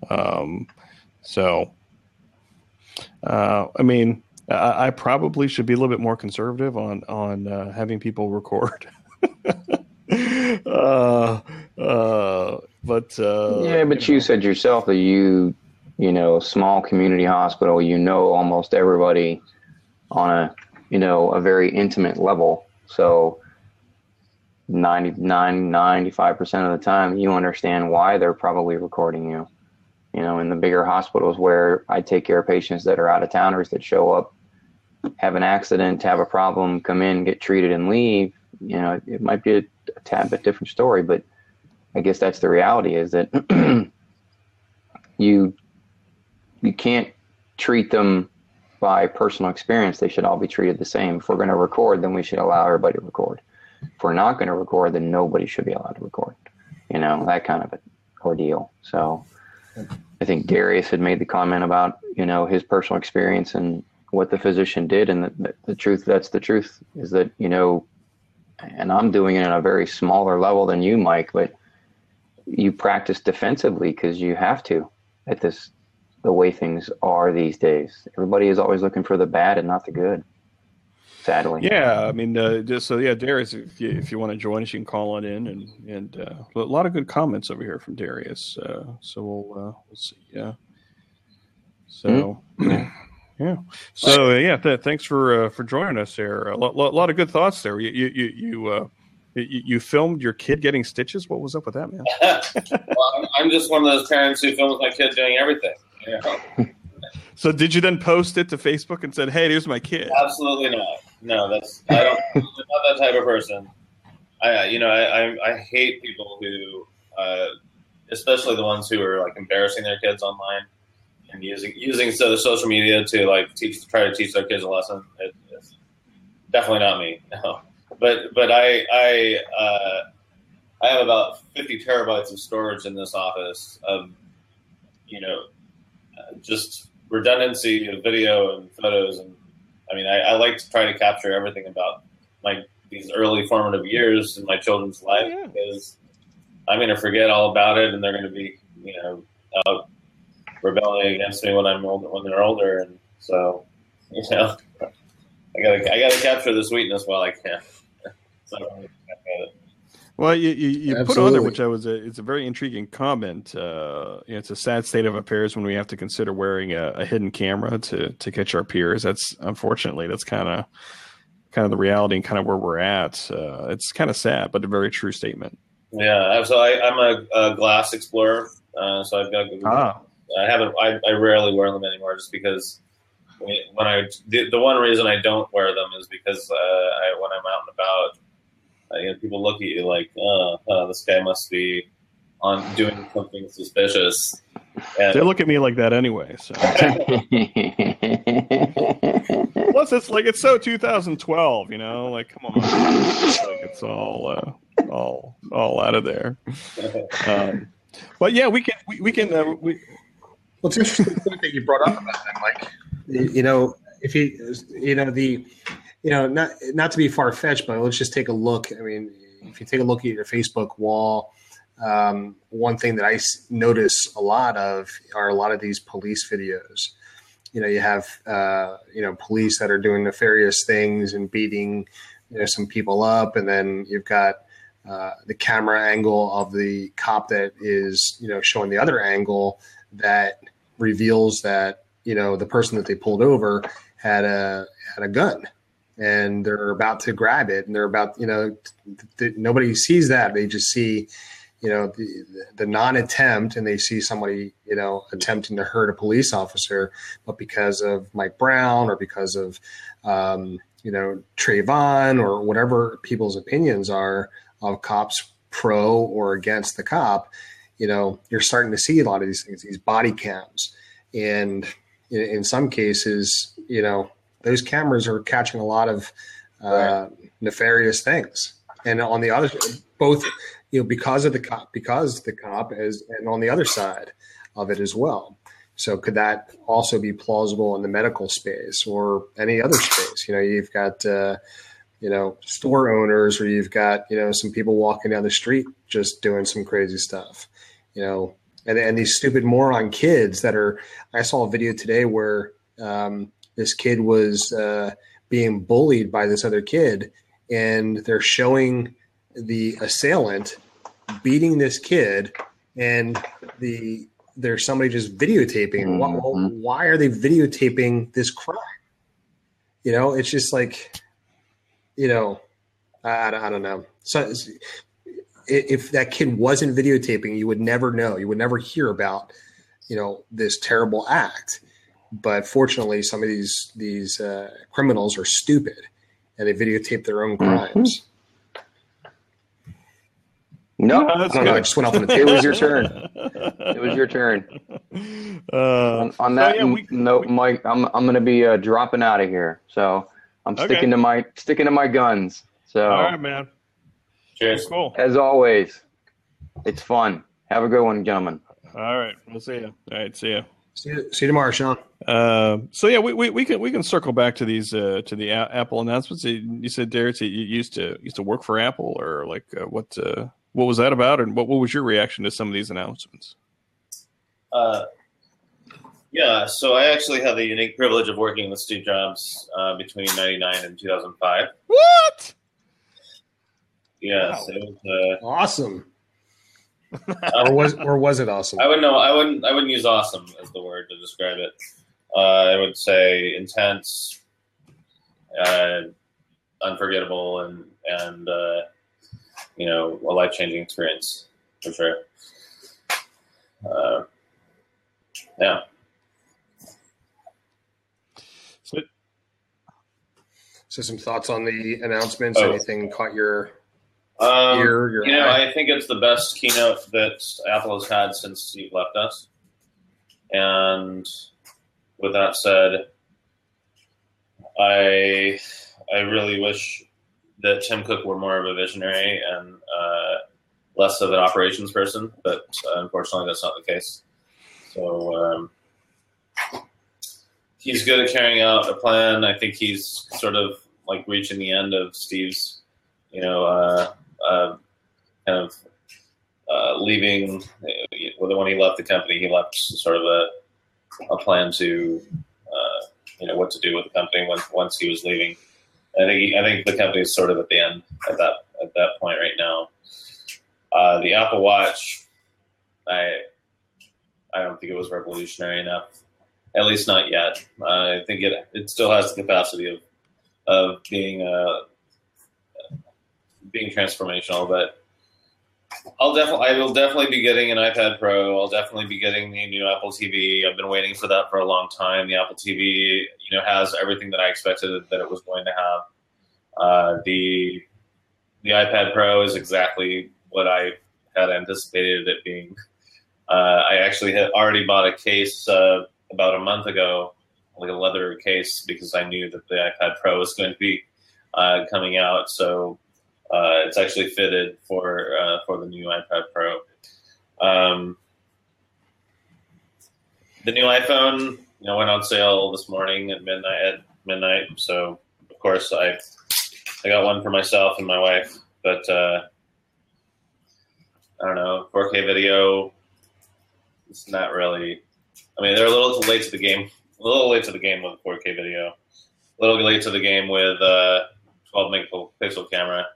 Um, so, uh, I mean, I, I, probably should be a little bit more conservative on on uh, having people *laughs* record. uh, uh, but uh, yeah, but you, know. you said yourself that you, you know, small community hospital, you know, almost everybody on a, you know, a very intimate level. So 99 95% of the time you understand why they're probably recording you. You know in the bigger hospitals where i take care of patients that are out of towners that show up have an accident have a problem come in get treated and leave you know it might be a, a tad bit different story but i guess that's the reality is that *clears throat* you you can't treat them by personal experience. They should all be treated the same. If we're going to record then we should allow everybody to record if we're not going to record, then nobody should be allowed to record. You know, that kind of ordeal. So I think Darius had made the comment about, you know, his personal experience and what the physician did. And the, the, the truth, that's the truth, is that, you know, and I'm doing it on a very smaller level than you, Mike, but you practice defensively because you have to at this the way things are these days. Everybody is always looking for the bad and not the good. Sadly. Yeah, I mean, uh, just so yeah, Darius, if you, if you want to join us, you can call on in, and and uh, a lot of good comments over here from Darius. Uh, so we'll uh, we'll see. Yeah. So. *clears throat* Yeah. So yeah, th- thanks for uh, for joining us there. A lot, lot, of good thoughts there. You you you uh, you, you, filmed your kid getting stitches. What was up with that, man? *laughs* well, I'm just one of those parents who films my kid doing everything. You know? *laughs* so did you then post it to Facebook and said, "Hey, here's my kid"? Absolutely not. No, that's I don't. I'm not that type of person. I you know I I, I hate people who, uh, especially the ones who are like embarrassing their kids online and using using so social media to like teach try to teach their kids a lesson. It, it's definitely not me. *laughs* No. But but I I uh, I have about fifty terabytes of storage in this office of you know uh, just redundancy of video and photos and I mean I, I like to try to capture everything about my these early formative years in my children's oh, life oh, yeah. because I'm going to forget all about it and they're going to be you know out rebelling against me when I'm older, when they're older, and so you know, *laughs* I gotta I gotta capture the sweetness while I can. *laughs* so, well, you, you, you put on there, which I was a, it's a very intriguing comment. Uh, you know, it's a sad state of affairs when we have to consider wearing a, a hidden camera to to catch our peers. That's unfortunately that's kind of kind of the reality and kind of where we're at. Uh, it's kind of sad, but a very true statement. Yeah, so I, am a, a, glass explorer. Uh, so I've got ah. I haven't. I, I rarely wear them anymore, just because when I the, the one reason I don't wear them is because uh, I, when I'm out and about, uh, you know, people look at you like, oh, oh, this guy must be on doing something suspicious. And, they look at me like that anyway. So. *laughs* Plus, it's like it's so 2012, you know. Like, come on, it's, like it's all uh, all all out of there. Um, but yeah, we can we, we can uh, we well, it's interesting that you brought up about that, Mike. You know, if you, you know, the, you know, not not to be far fetched, but let's just take a look. I mean, if you take a look at your Facebook wall, um, one thing that I notice a lot of are a lot of these police videos. You know, you have uh, you know police that are doing nefarious things and beating you know some people up, and then you've got uh, the camera angle of the cop that is you know showing the other angle that reveals that you know the person that they pulled over had a had a gun and they're about to grab it and they're about you know th- th- nobody sees that they just see you know the, the non-attempt and they see somebody you know attempting to hurt a police officer but because of mike brown or because of um, you know Trayvon or whatever people's opinions are of cops pro or against the cop you know, you're starting to see a lot of these things, these body cams. And in, in some cases, you know, those cameras are catching a lot of uh, right. nefarious things. And on the other, both, you know, because of the cop, because the cop is, and on the other side of it as well. So could that also be plausible in the medical space or any other space? You know, you've got, uh, you know, store owners, or you've got, you know, some people walking down the street just doing some crazy stuff you know, and, and these stupid moron kids that are. I saw a video today where um, this kid was uh, being bullied by this other kid, and they're showing the assailant beating this kid, and the there's somebody just videotaping. Mm-hmm. Why, why are they videotaping this crime? You know, it's just like, you know, I, I don't know. So if that kid wasn't videotaping, you would never know. You would never hear about, you know, this terrible act. But fortunately, some of these these uh, criminals are stupid, and they videotape their own crimes. No, no I, know, I just went off on the. It was your turn. It was your turn. Uh, on, on, that oh, yeah, we, note, we, Mike, I'm I'm going to be uh, dropping out of here. So I'm okay. sticking to my sticking to my guns. So all right, man. Cheers. Cool. As always, it's fun. Have a good one, gentlemen. All right. We'll see you. All right. See you. See you, see you tomorrow, Sean. Uh, so yeah, we, we, we can we can circle back to these uh, to the a- Apple announcements. You said Derek, you used to used to work for Apple, or like uh, what uh, what was that about, and what what was your reaction to some of these announcements? Uh, Yeah, so I actually had the unique privilege of working with Steve Jobs uh, between '99 and 2005. What? Yes, Wow. it was. Awesome. Or was or was it awesome? I wouldn't know. I wouldn't. I wouldn't use awesome as the word to describe it. Uh, I would say intense, uh, unforgettable, and and uh, you know a life changing experience for sure. Uh, yeah. So, So some thoughts on the announcements. Oh. Anything caught your Um, ear? Your You know, eye? I think it's the best keynote that Apple has had since Steve left us. And with that said, I I really wish that Tim Cook were more of a visionary and uh, less of an operations person, but uh, unfortunately, that's not the case. So um, he's good at carrying out a plan. I think he's sort of like reaching the end of Steve's, you know, uh, uh, kind of uh, leaving. Well, when he left the company, he left sort of a, a plan to, uh, you know, what to do with the company once once he was leaving. I think he, I think the company is sort of at the end at that at that point right now. Uh, the Apple Watch, I I don't think it was revolutionary enough, at least not yet. I think it it still has the capacity of of being uh, being transformational, but I'll definitely I will definitely be getting an iPad Pro. I'll definitely be getting the new Apple TV. I've been waiting for that for a long time. The Apple TV, you know, has everything that I expected that it was going to have. Uh, the the iPad Pro is exactly what I had anticipated it being. Uh, I actually had already bought a case uh, about a month ago, like a leather case, because I knew that the iPad Pro was going to be uh, coming out. So uh, it's actually fitted for uh, for the new iPad Pro. Um, the new iPhone, you know, went on sale this morning at midnight. At midnight, so of course I I got one for myself and my wife, but uh, I don't know 4K video. It's not really. I mean, they're a little late to the game. A little late to the game with 4K video. A little late to the game with uh, 12 megapixel camera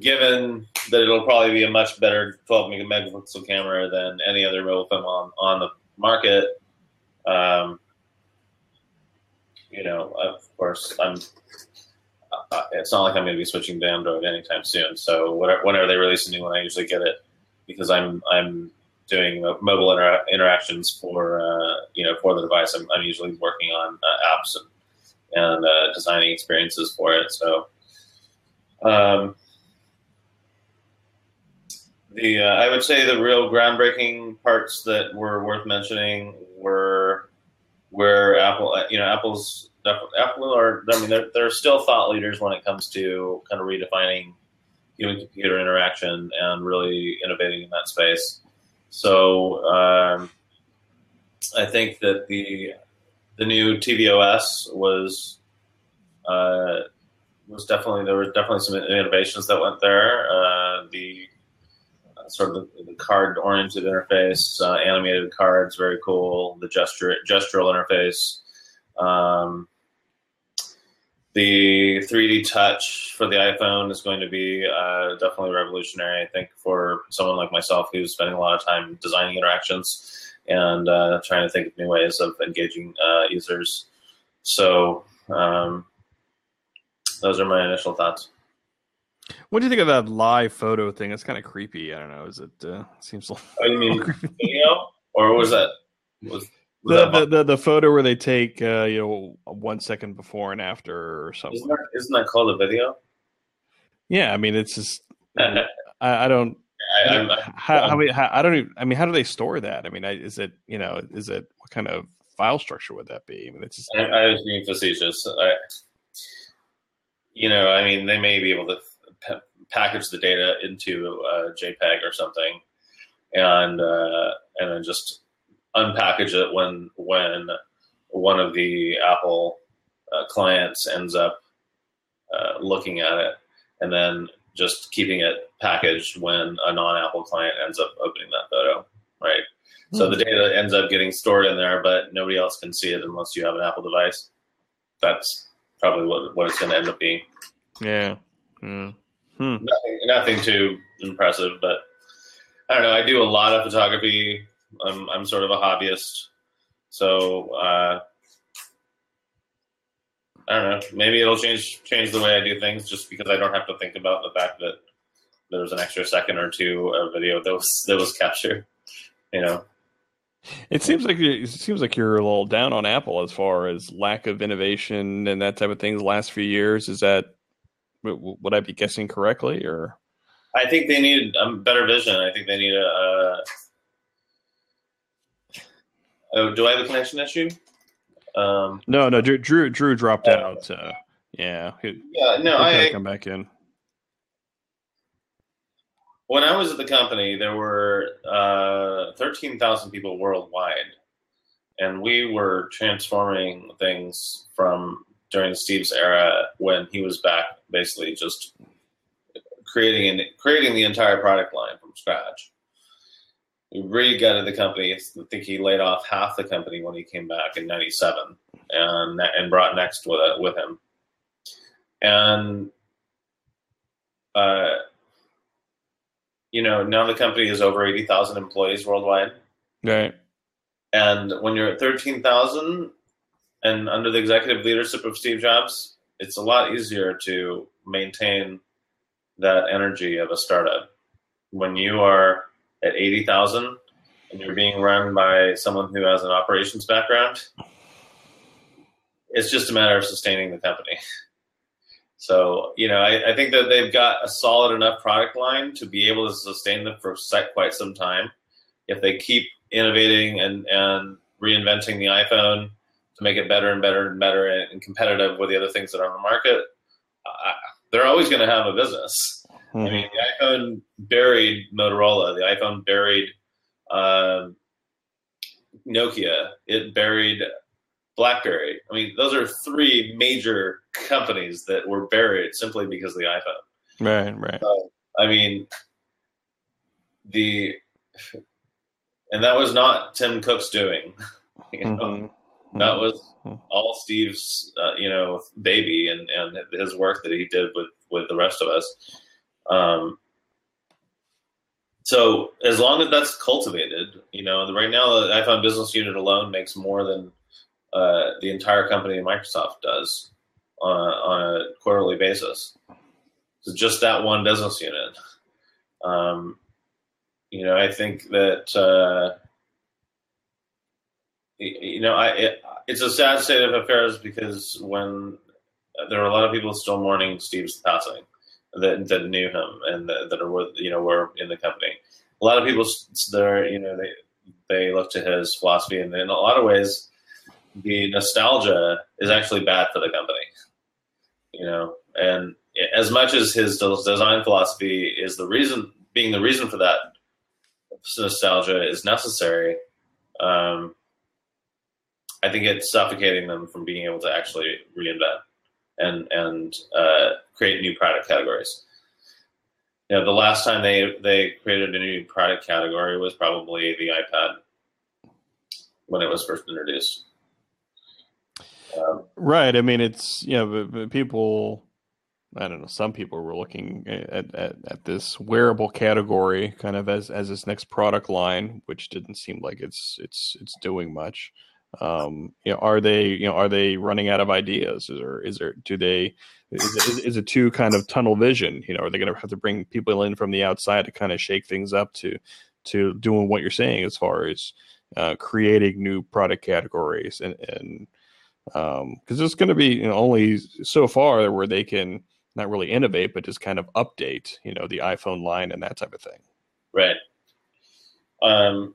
given that it'll probably be a much better 12 megapixel camera than any other mobile phone on, on the market, um, you know, of course, I'm. Uh, it's not like I'm going to be switching to Android anytime soon. So whenever they release a new one, I usually get it because I'm I'm doing mobile intera- interactions for uh, you know for the device. I'm, I'm usually working on uh, apps and and uh, designing experiences for it. So. Um, the uh, I would say the real groundbreaking parts that were worth mentioning were where Apple, uh, you know, Apple's Apple are. I mean, they're they're still thought leaders when it comes to kind of redefining human computer interaction and really innovating in that space. So um, I think that the the new tvOS was uh, was definitely there were definitely some innovations that went there. Uh, the sort of the, the card oriented interface, uh, animated cards, very cool. The gesture gestural interface, um, the 3D touch for the iPhone is going to be uh, definitely revolutionary. I think for someone like myself who's spending a lot of time designing interactions and uh, trying to think of new ways of engaging uh, users. So um, those are my initial thoughts. What do you think of that live photo thing? It's kind of creepy. I don't know. Is it uh, seems Like Oh, you mean *laughs* video, or was that was, was the, that the, the the photo where they take uh, you know one second before and after or something? isn't that, isn't that called a video? Yeah, I mean it's just *laughs* I, I, I don't I'm, how, how, how I don't even, I mean how do they store that? I mean I, is it you know is it what kind of file structure would that be? I mean it's just I, I was being facetious. I, you know, I mean, they may be able to p- package the data into a JPEG or something, and uh, and then just unpackage it when when one of the Apple uh, clients ends up uh, looking at it, and then just keeping it packaged when a non-Apple client ends up opening that photo, right? So the data ends up getting stored in there, but nobody else can see it unless you have an Apple device. That's probably what, what it's going to end up being. Yeah. Mm. Hmm. Nothing, nothing too impressive, but I don't know. I do a lot of photography. I'm, I'm sort of a hobbyist, so uh, I don't know. Maybe it'll change change the way I do things, just because I don't have to think about the fact that there was an extra second or two of video that was that was captured. You know, It seems like you- it seems like you're a little down on Apple as far as lack of innovation and that type of things The last few years, is that would I be guessing correctly, or I think they need a better vision. I think they need a. Uh, oh, do I have a connection issue? Um, no? No, Drew Drew, Drew dropped out. Uh, yeah, he, yeah, no, I, come back in. when I was at the company, there were uh, 13,000 people worldwide. And we were transforming things from during Steve's era when he was back, basically just creating and creating the entire product line from scratch. He re-gutted the company. I think he laid off half the company when he came back in '97, and and brought Next with it with him. And uh, you know, now the company is over 80,000 employees worldwide. Right. And when you're at 13,000 and under the executive leadership of Steve Jobs, it's a lot easier to maintain that energy of a startup. When you are at 80,000 and you're being run by someone who has an operations background, it's just a matter of sustaining the company. *laughs* So, you know, I, I think that they've got a solid enough product line to be able to sustain them for quite some time. If they keep innovating and, and reinventing the iPhone to make it better and better and better and, competitive with the other things that are on the market, uh, they're always going to have a business. I mean, the iPhone buried Motorola. The iPhone buried um, Nokia. It buried BlackBerry. I mean, those are three major companies that were buried simply because of the iPhone. Right. Right. I mean, the and that was not Tim Cook's doing. *laughs* You know, Mhm. That was all Steve's, uh, you know, baby and, and his work that he did with, with the rest of us. Um, so as long as that's cultivated, you know, right now the iPhone business unit alone makes more than uh, the entire company Microsoft does on a, on a quarterly basis. So just that one business unit. Um, you know, I think that uh, you know, I it, it's a sad state of affairs because when there are a lot of people still mourning Steve's passing that that knew him and that, that are with you know were in the company. A lot of people there, you know, they they look to his philosophy, and in a lot of ways, the nostalgia is actually bad for the company. You know, and as much as his design philosophy is the reason, being the reason for that nostalgia is necessary. Um, I think it's suffocating them from being able to actually reinvent and and uh, create new product categories. You know, the last time they they created a new product category was probably the iPad when it was first introduced. Um, Right. I mean, it's you know, but, but people. I don't know. Some people were looking at, at, at this wearable category kind of as as this next product line, which didn't seem like it's it's it's doing much. Um, you know, are they you know are they running out of ideas? Is there is there do they is it, is, is it too kind of tunnel vision? You know, are they going to have to bring people in from the outside to kind of shake things up to to doing what you're saying as far as uh, creating new product categories and and because it's going to be you know, only so far where they can not really innovate, but just kind of update, you know, the iPhone line and that type of thing. Right. Um,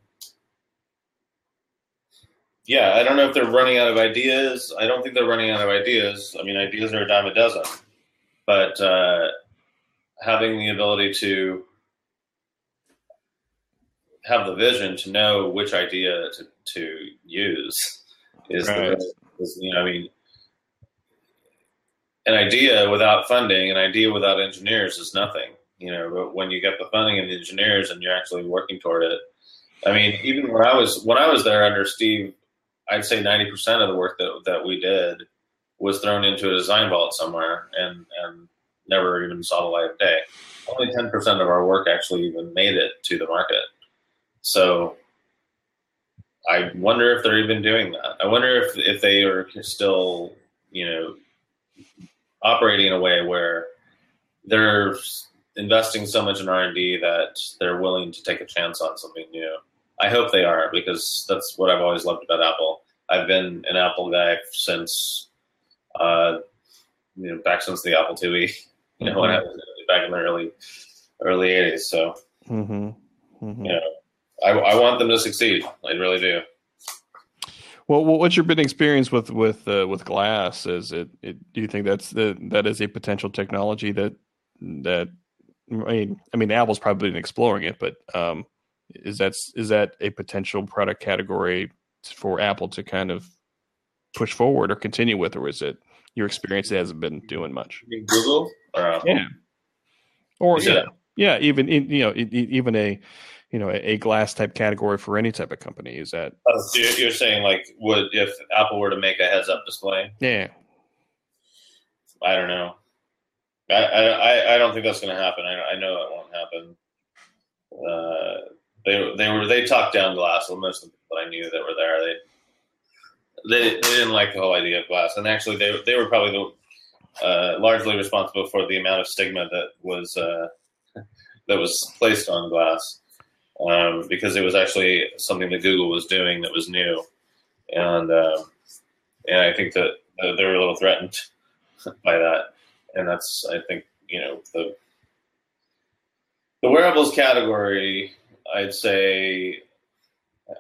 yeah, I don't know if they're running out of ideas. I don't think they're running out of ideas. I mean, ideas are a dime a dozen, but uh, having the ability to have the vision to know which idea to, to use is, Right. the, is you know, I mean, an idea without funding, an idea without engineers is nothing. You know, but when you get the funding and the engineers and you're actually working toward it, I mean, even when I was when I was there under Steve, I'd say ninety percent of the work that that we did was thrown into a design vault somewhere and and never even saw the light of day. Only ten percent of our work actually even made it to the market. So I wonder if they're even doing that. I wonder if if they are still, you know, operating in a way where they're investing so much in R and D that they're willing to take a chance on something new. I hope they are because that's what I've always loved about Apple. I've been an Apple guy since, uh, you know, back since the Apple IIe, *laughs* you know, mm-hmm. back in the early early '80s. So, mm-hmm. Mm-hmm. you know, I, I want them to succeed. I really do. Well, what's your been experience with with uh, with glass? Is it, it, Do you think that's the that is a potential technology that that I mean I mean Apple's probably been exploring it, but um, is that is that a potential product category for Apple to kind of push forward or continue with, or is it your experience hasn't been doing much? Google or Apple? Yeah, or yeah, yeah, even you know even a you know a, glass type category for any type of company. Is that uh, so you're saying like would if Apple were to make a heads up display? Yeah, I don't know. I I, I don't think that's going to happen. I, I know that won't happen. Uh, they they were they talked down glass. Most of the people I knew that were there, they they, they didn't like the whole idea of glass, and actually they they were probably the uh, largely responsible for the amount of stigma that was uh, *laughs* that was placed on glass um, because it was actually something that Google was doing that was new, and uh, and I think that they were a little threatened *laughs* by that, and that's I think you know the the wearables category I'd say,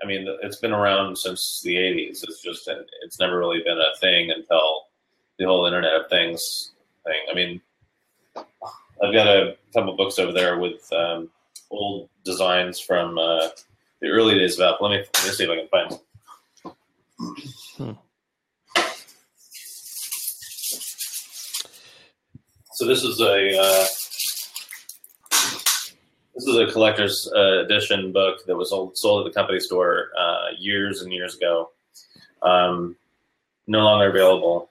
I mean, it's been around since the '80s. It's just it's never really been a thing until the whole Internet of Things thing. I mean, I've got a couple books over there with um, old designs from uh, the early days of Apple. Let me, let me see if I can find them. Hmm. So this is a uh, this is a collector's uh, edition book that was sold, sold at the company store uh, years and years ago. Um, no longer available,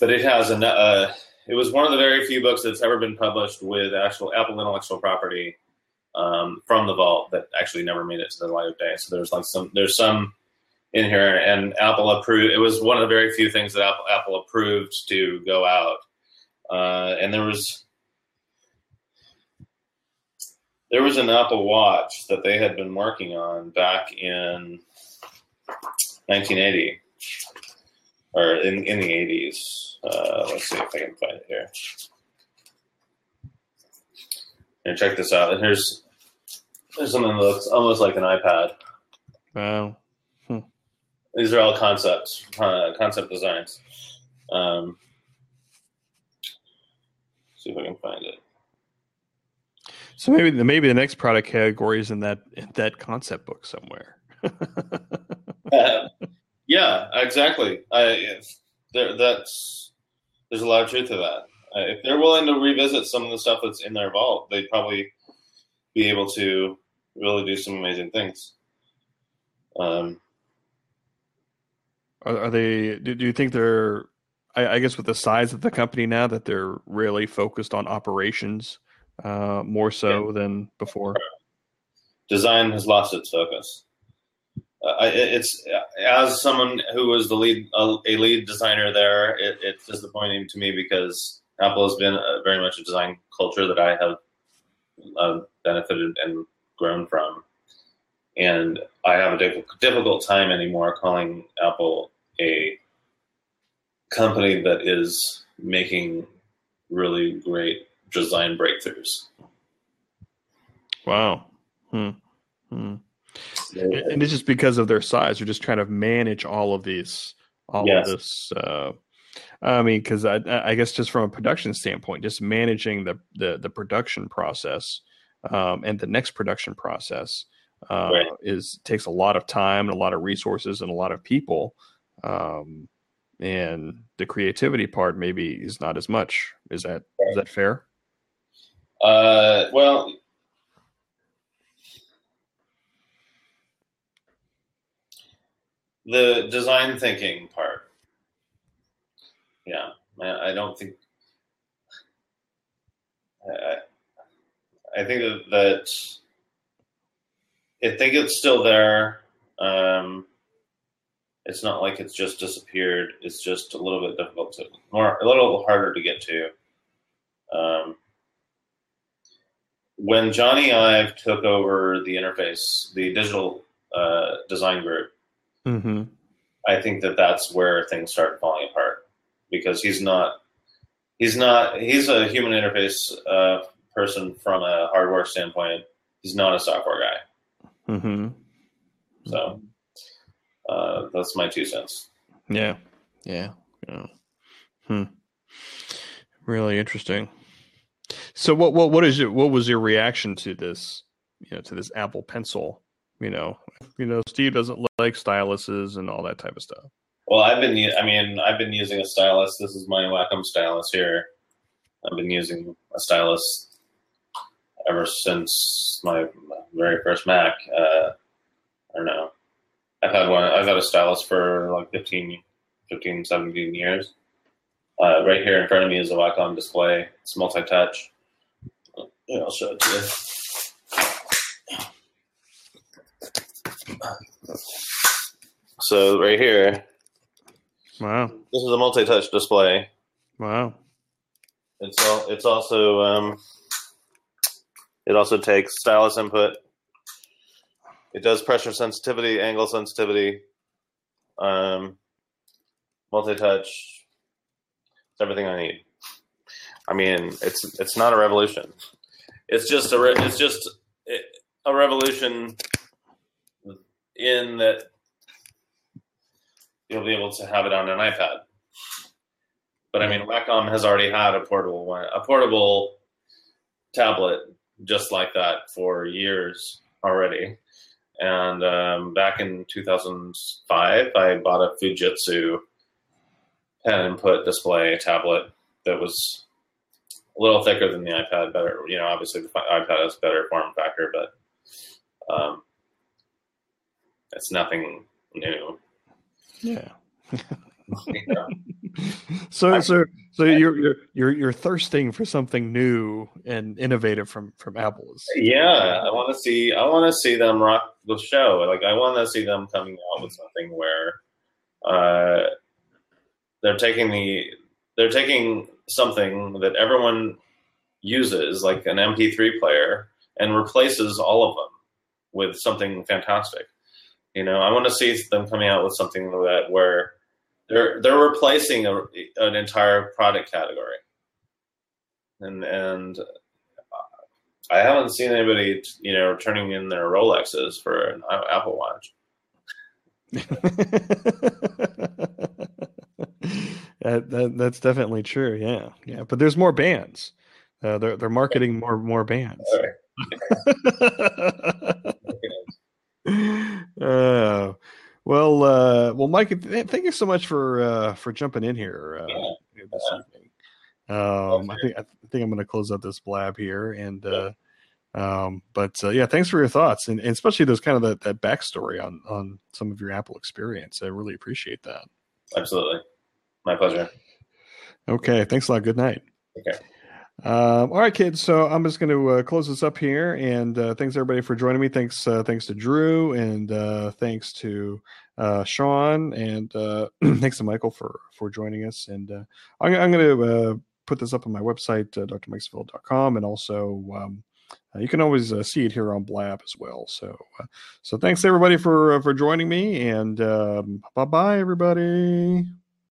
but it has a. Uh, it was one of the very few books that's ever been published with actual Apple intellectual property um, from the vault that actually never made it to the light of day. So there's like some there's some in here, and Apple approved. It was one of the very few things that Apple, Apple approved to go out, uh, and there was there was an Apple Watch that they had been working on back in 1980 or in, in the 80s. Uh, let's see if I can find it here. And check this out. And here's there's something that looks almost like an iPad. Wow. Hmm. These are all concepts, uh, concept designs. Um, see if I can find it. So maybe the maybe the next product category is in that in that concept book somewhere. *laughs* uh, yeah, exactly. I, there, that's there's a lot of truth to that. Uh, if they're willing to revisit some of the stuff that's in their vault, they'd probably be able to really do some amazing things. Um, are, are they? Do, do you think they're? I, I guess with the size of the company now, that they're really focused on operations uh, more so yeah. than before. Design has lost its focus. Uh, it's as someone who was the lead a, a lead designer there. It, it's disappointing to me because Apple has been a, very much a design culture that I have uh, benefited and grown from, and I have a diff- difficult time anymore calling Apple a company that is making really great design breakthroughs. Wow. Hmm. Hmm. And it's just because of their size. They're just trying to manage all of these, all yes. of this. Uh, I mean, because I, I, guess just from a production standpoint, just managing the the, the production process um, and the next production process uh, right. is takes a lot of time and a lot of resources and a lot of people. Um, and the creativity part maybe is not as much. Is that right. is that fair? Uh, well, the design thinking part. Yeah, I don't think. I, I think that I think it's still there. Um, it's not like it's just disappeared. It's just a little bit difficult to more, a little harder to get to. Um, when Jony Ive took over the interface, the digital uh, design group, Mm-hmm. I think that that's where things start falling apart because he's not he's not he's a human interface uh, person from a hardware standpoint. He's not a software guy. Mm-hmm. So uh, that's my two cents. Yeah. Yeah. Yeah. Hmm. Really interesting. So what what what is your what was your reaction to this, you know, to this Apple Pencil? You know, you know, Steve doesn't like styluses and all that type of stuff. Well, I've been I mean I've been using a stylus. This is my Wacom stylus here. I've been using a stylus ever since my very first Mac. Uh, I don't know. I've had one. I've had a stylus for like 15, 15 17 years. Uh, right here in front of me is a Wacom display. It's multi-touch. Yeah, I'll show it to you. So right here, Wow. this is a multi-touch display. Wow. It's all, it's also um, it also takes stylus input. It does pressure sensitivity, angle sensitivity, um, multi-touch. It's everything I need. I mean, it's it's not a revolution. It's just a re- it's just a revolution in that you'll be able to have it on an iPad. But I mean, Wacom has already had a portable a portable tablet just like that for years already. And um, back in 2005, I bought a Fujitsu pen input display tablet that was a little thicker than the iPad. Better, you know, obviously the iPad has better form factor, but um, it's nothing new. Yeah. You *laughs* know? So so so you're you're you're you're thirsting for something new and innovative from from Apple. Is- Yeah, I want to see. I want to see them rock the show. Like I want to see them coming out with something where uh, they're taking the they're taking something that everyone uses, like an MP3 player, and replaces all of them with something fantastic. You know, I want to see them coming out with something that where they're they're replacing a, an entire product category, and and uh, I haven't seen anybody, you know, turning in their Rolexes for an uh, Apple Watch. *laughs* that, that that's definitely true. Yeah, yeah. But there's more bands. Uh, they're they're marketing more more bands. *laughs* uh, well, uh, well, Mike, th- thank you so much for uh, for jumping in here uh, Yeah. this evening. Um, I think I think I'm going to close out this blab here, and uh, um, but uh, yeah, thanks for your thoughts, and, and especially those kind of that, that backstory on on some of your Apple experience. I really appreciate that. Absolutely, my pleasure. Okay, thanks a lot. Good night. Okay. Um, all right, kids. So I'm just going to uh, close this up here, and uh, thanks everybody for joining me. Thanks, uh, thanks to Drew, and uh, thanks to uh, Sean, and uh, *clears throat* thanks to Michael for for joining us. And uh, I'm, I'm going to uh, put this up on my website, uh, drmikesevilla.com, and also um, you can always uh, see it here on Blab as well. So, uh, so thanks everybody for uh, for joining me, and um, bye bye, everybody.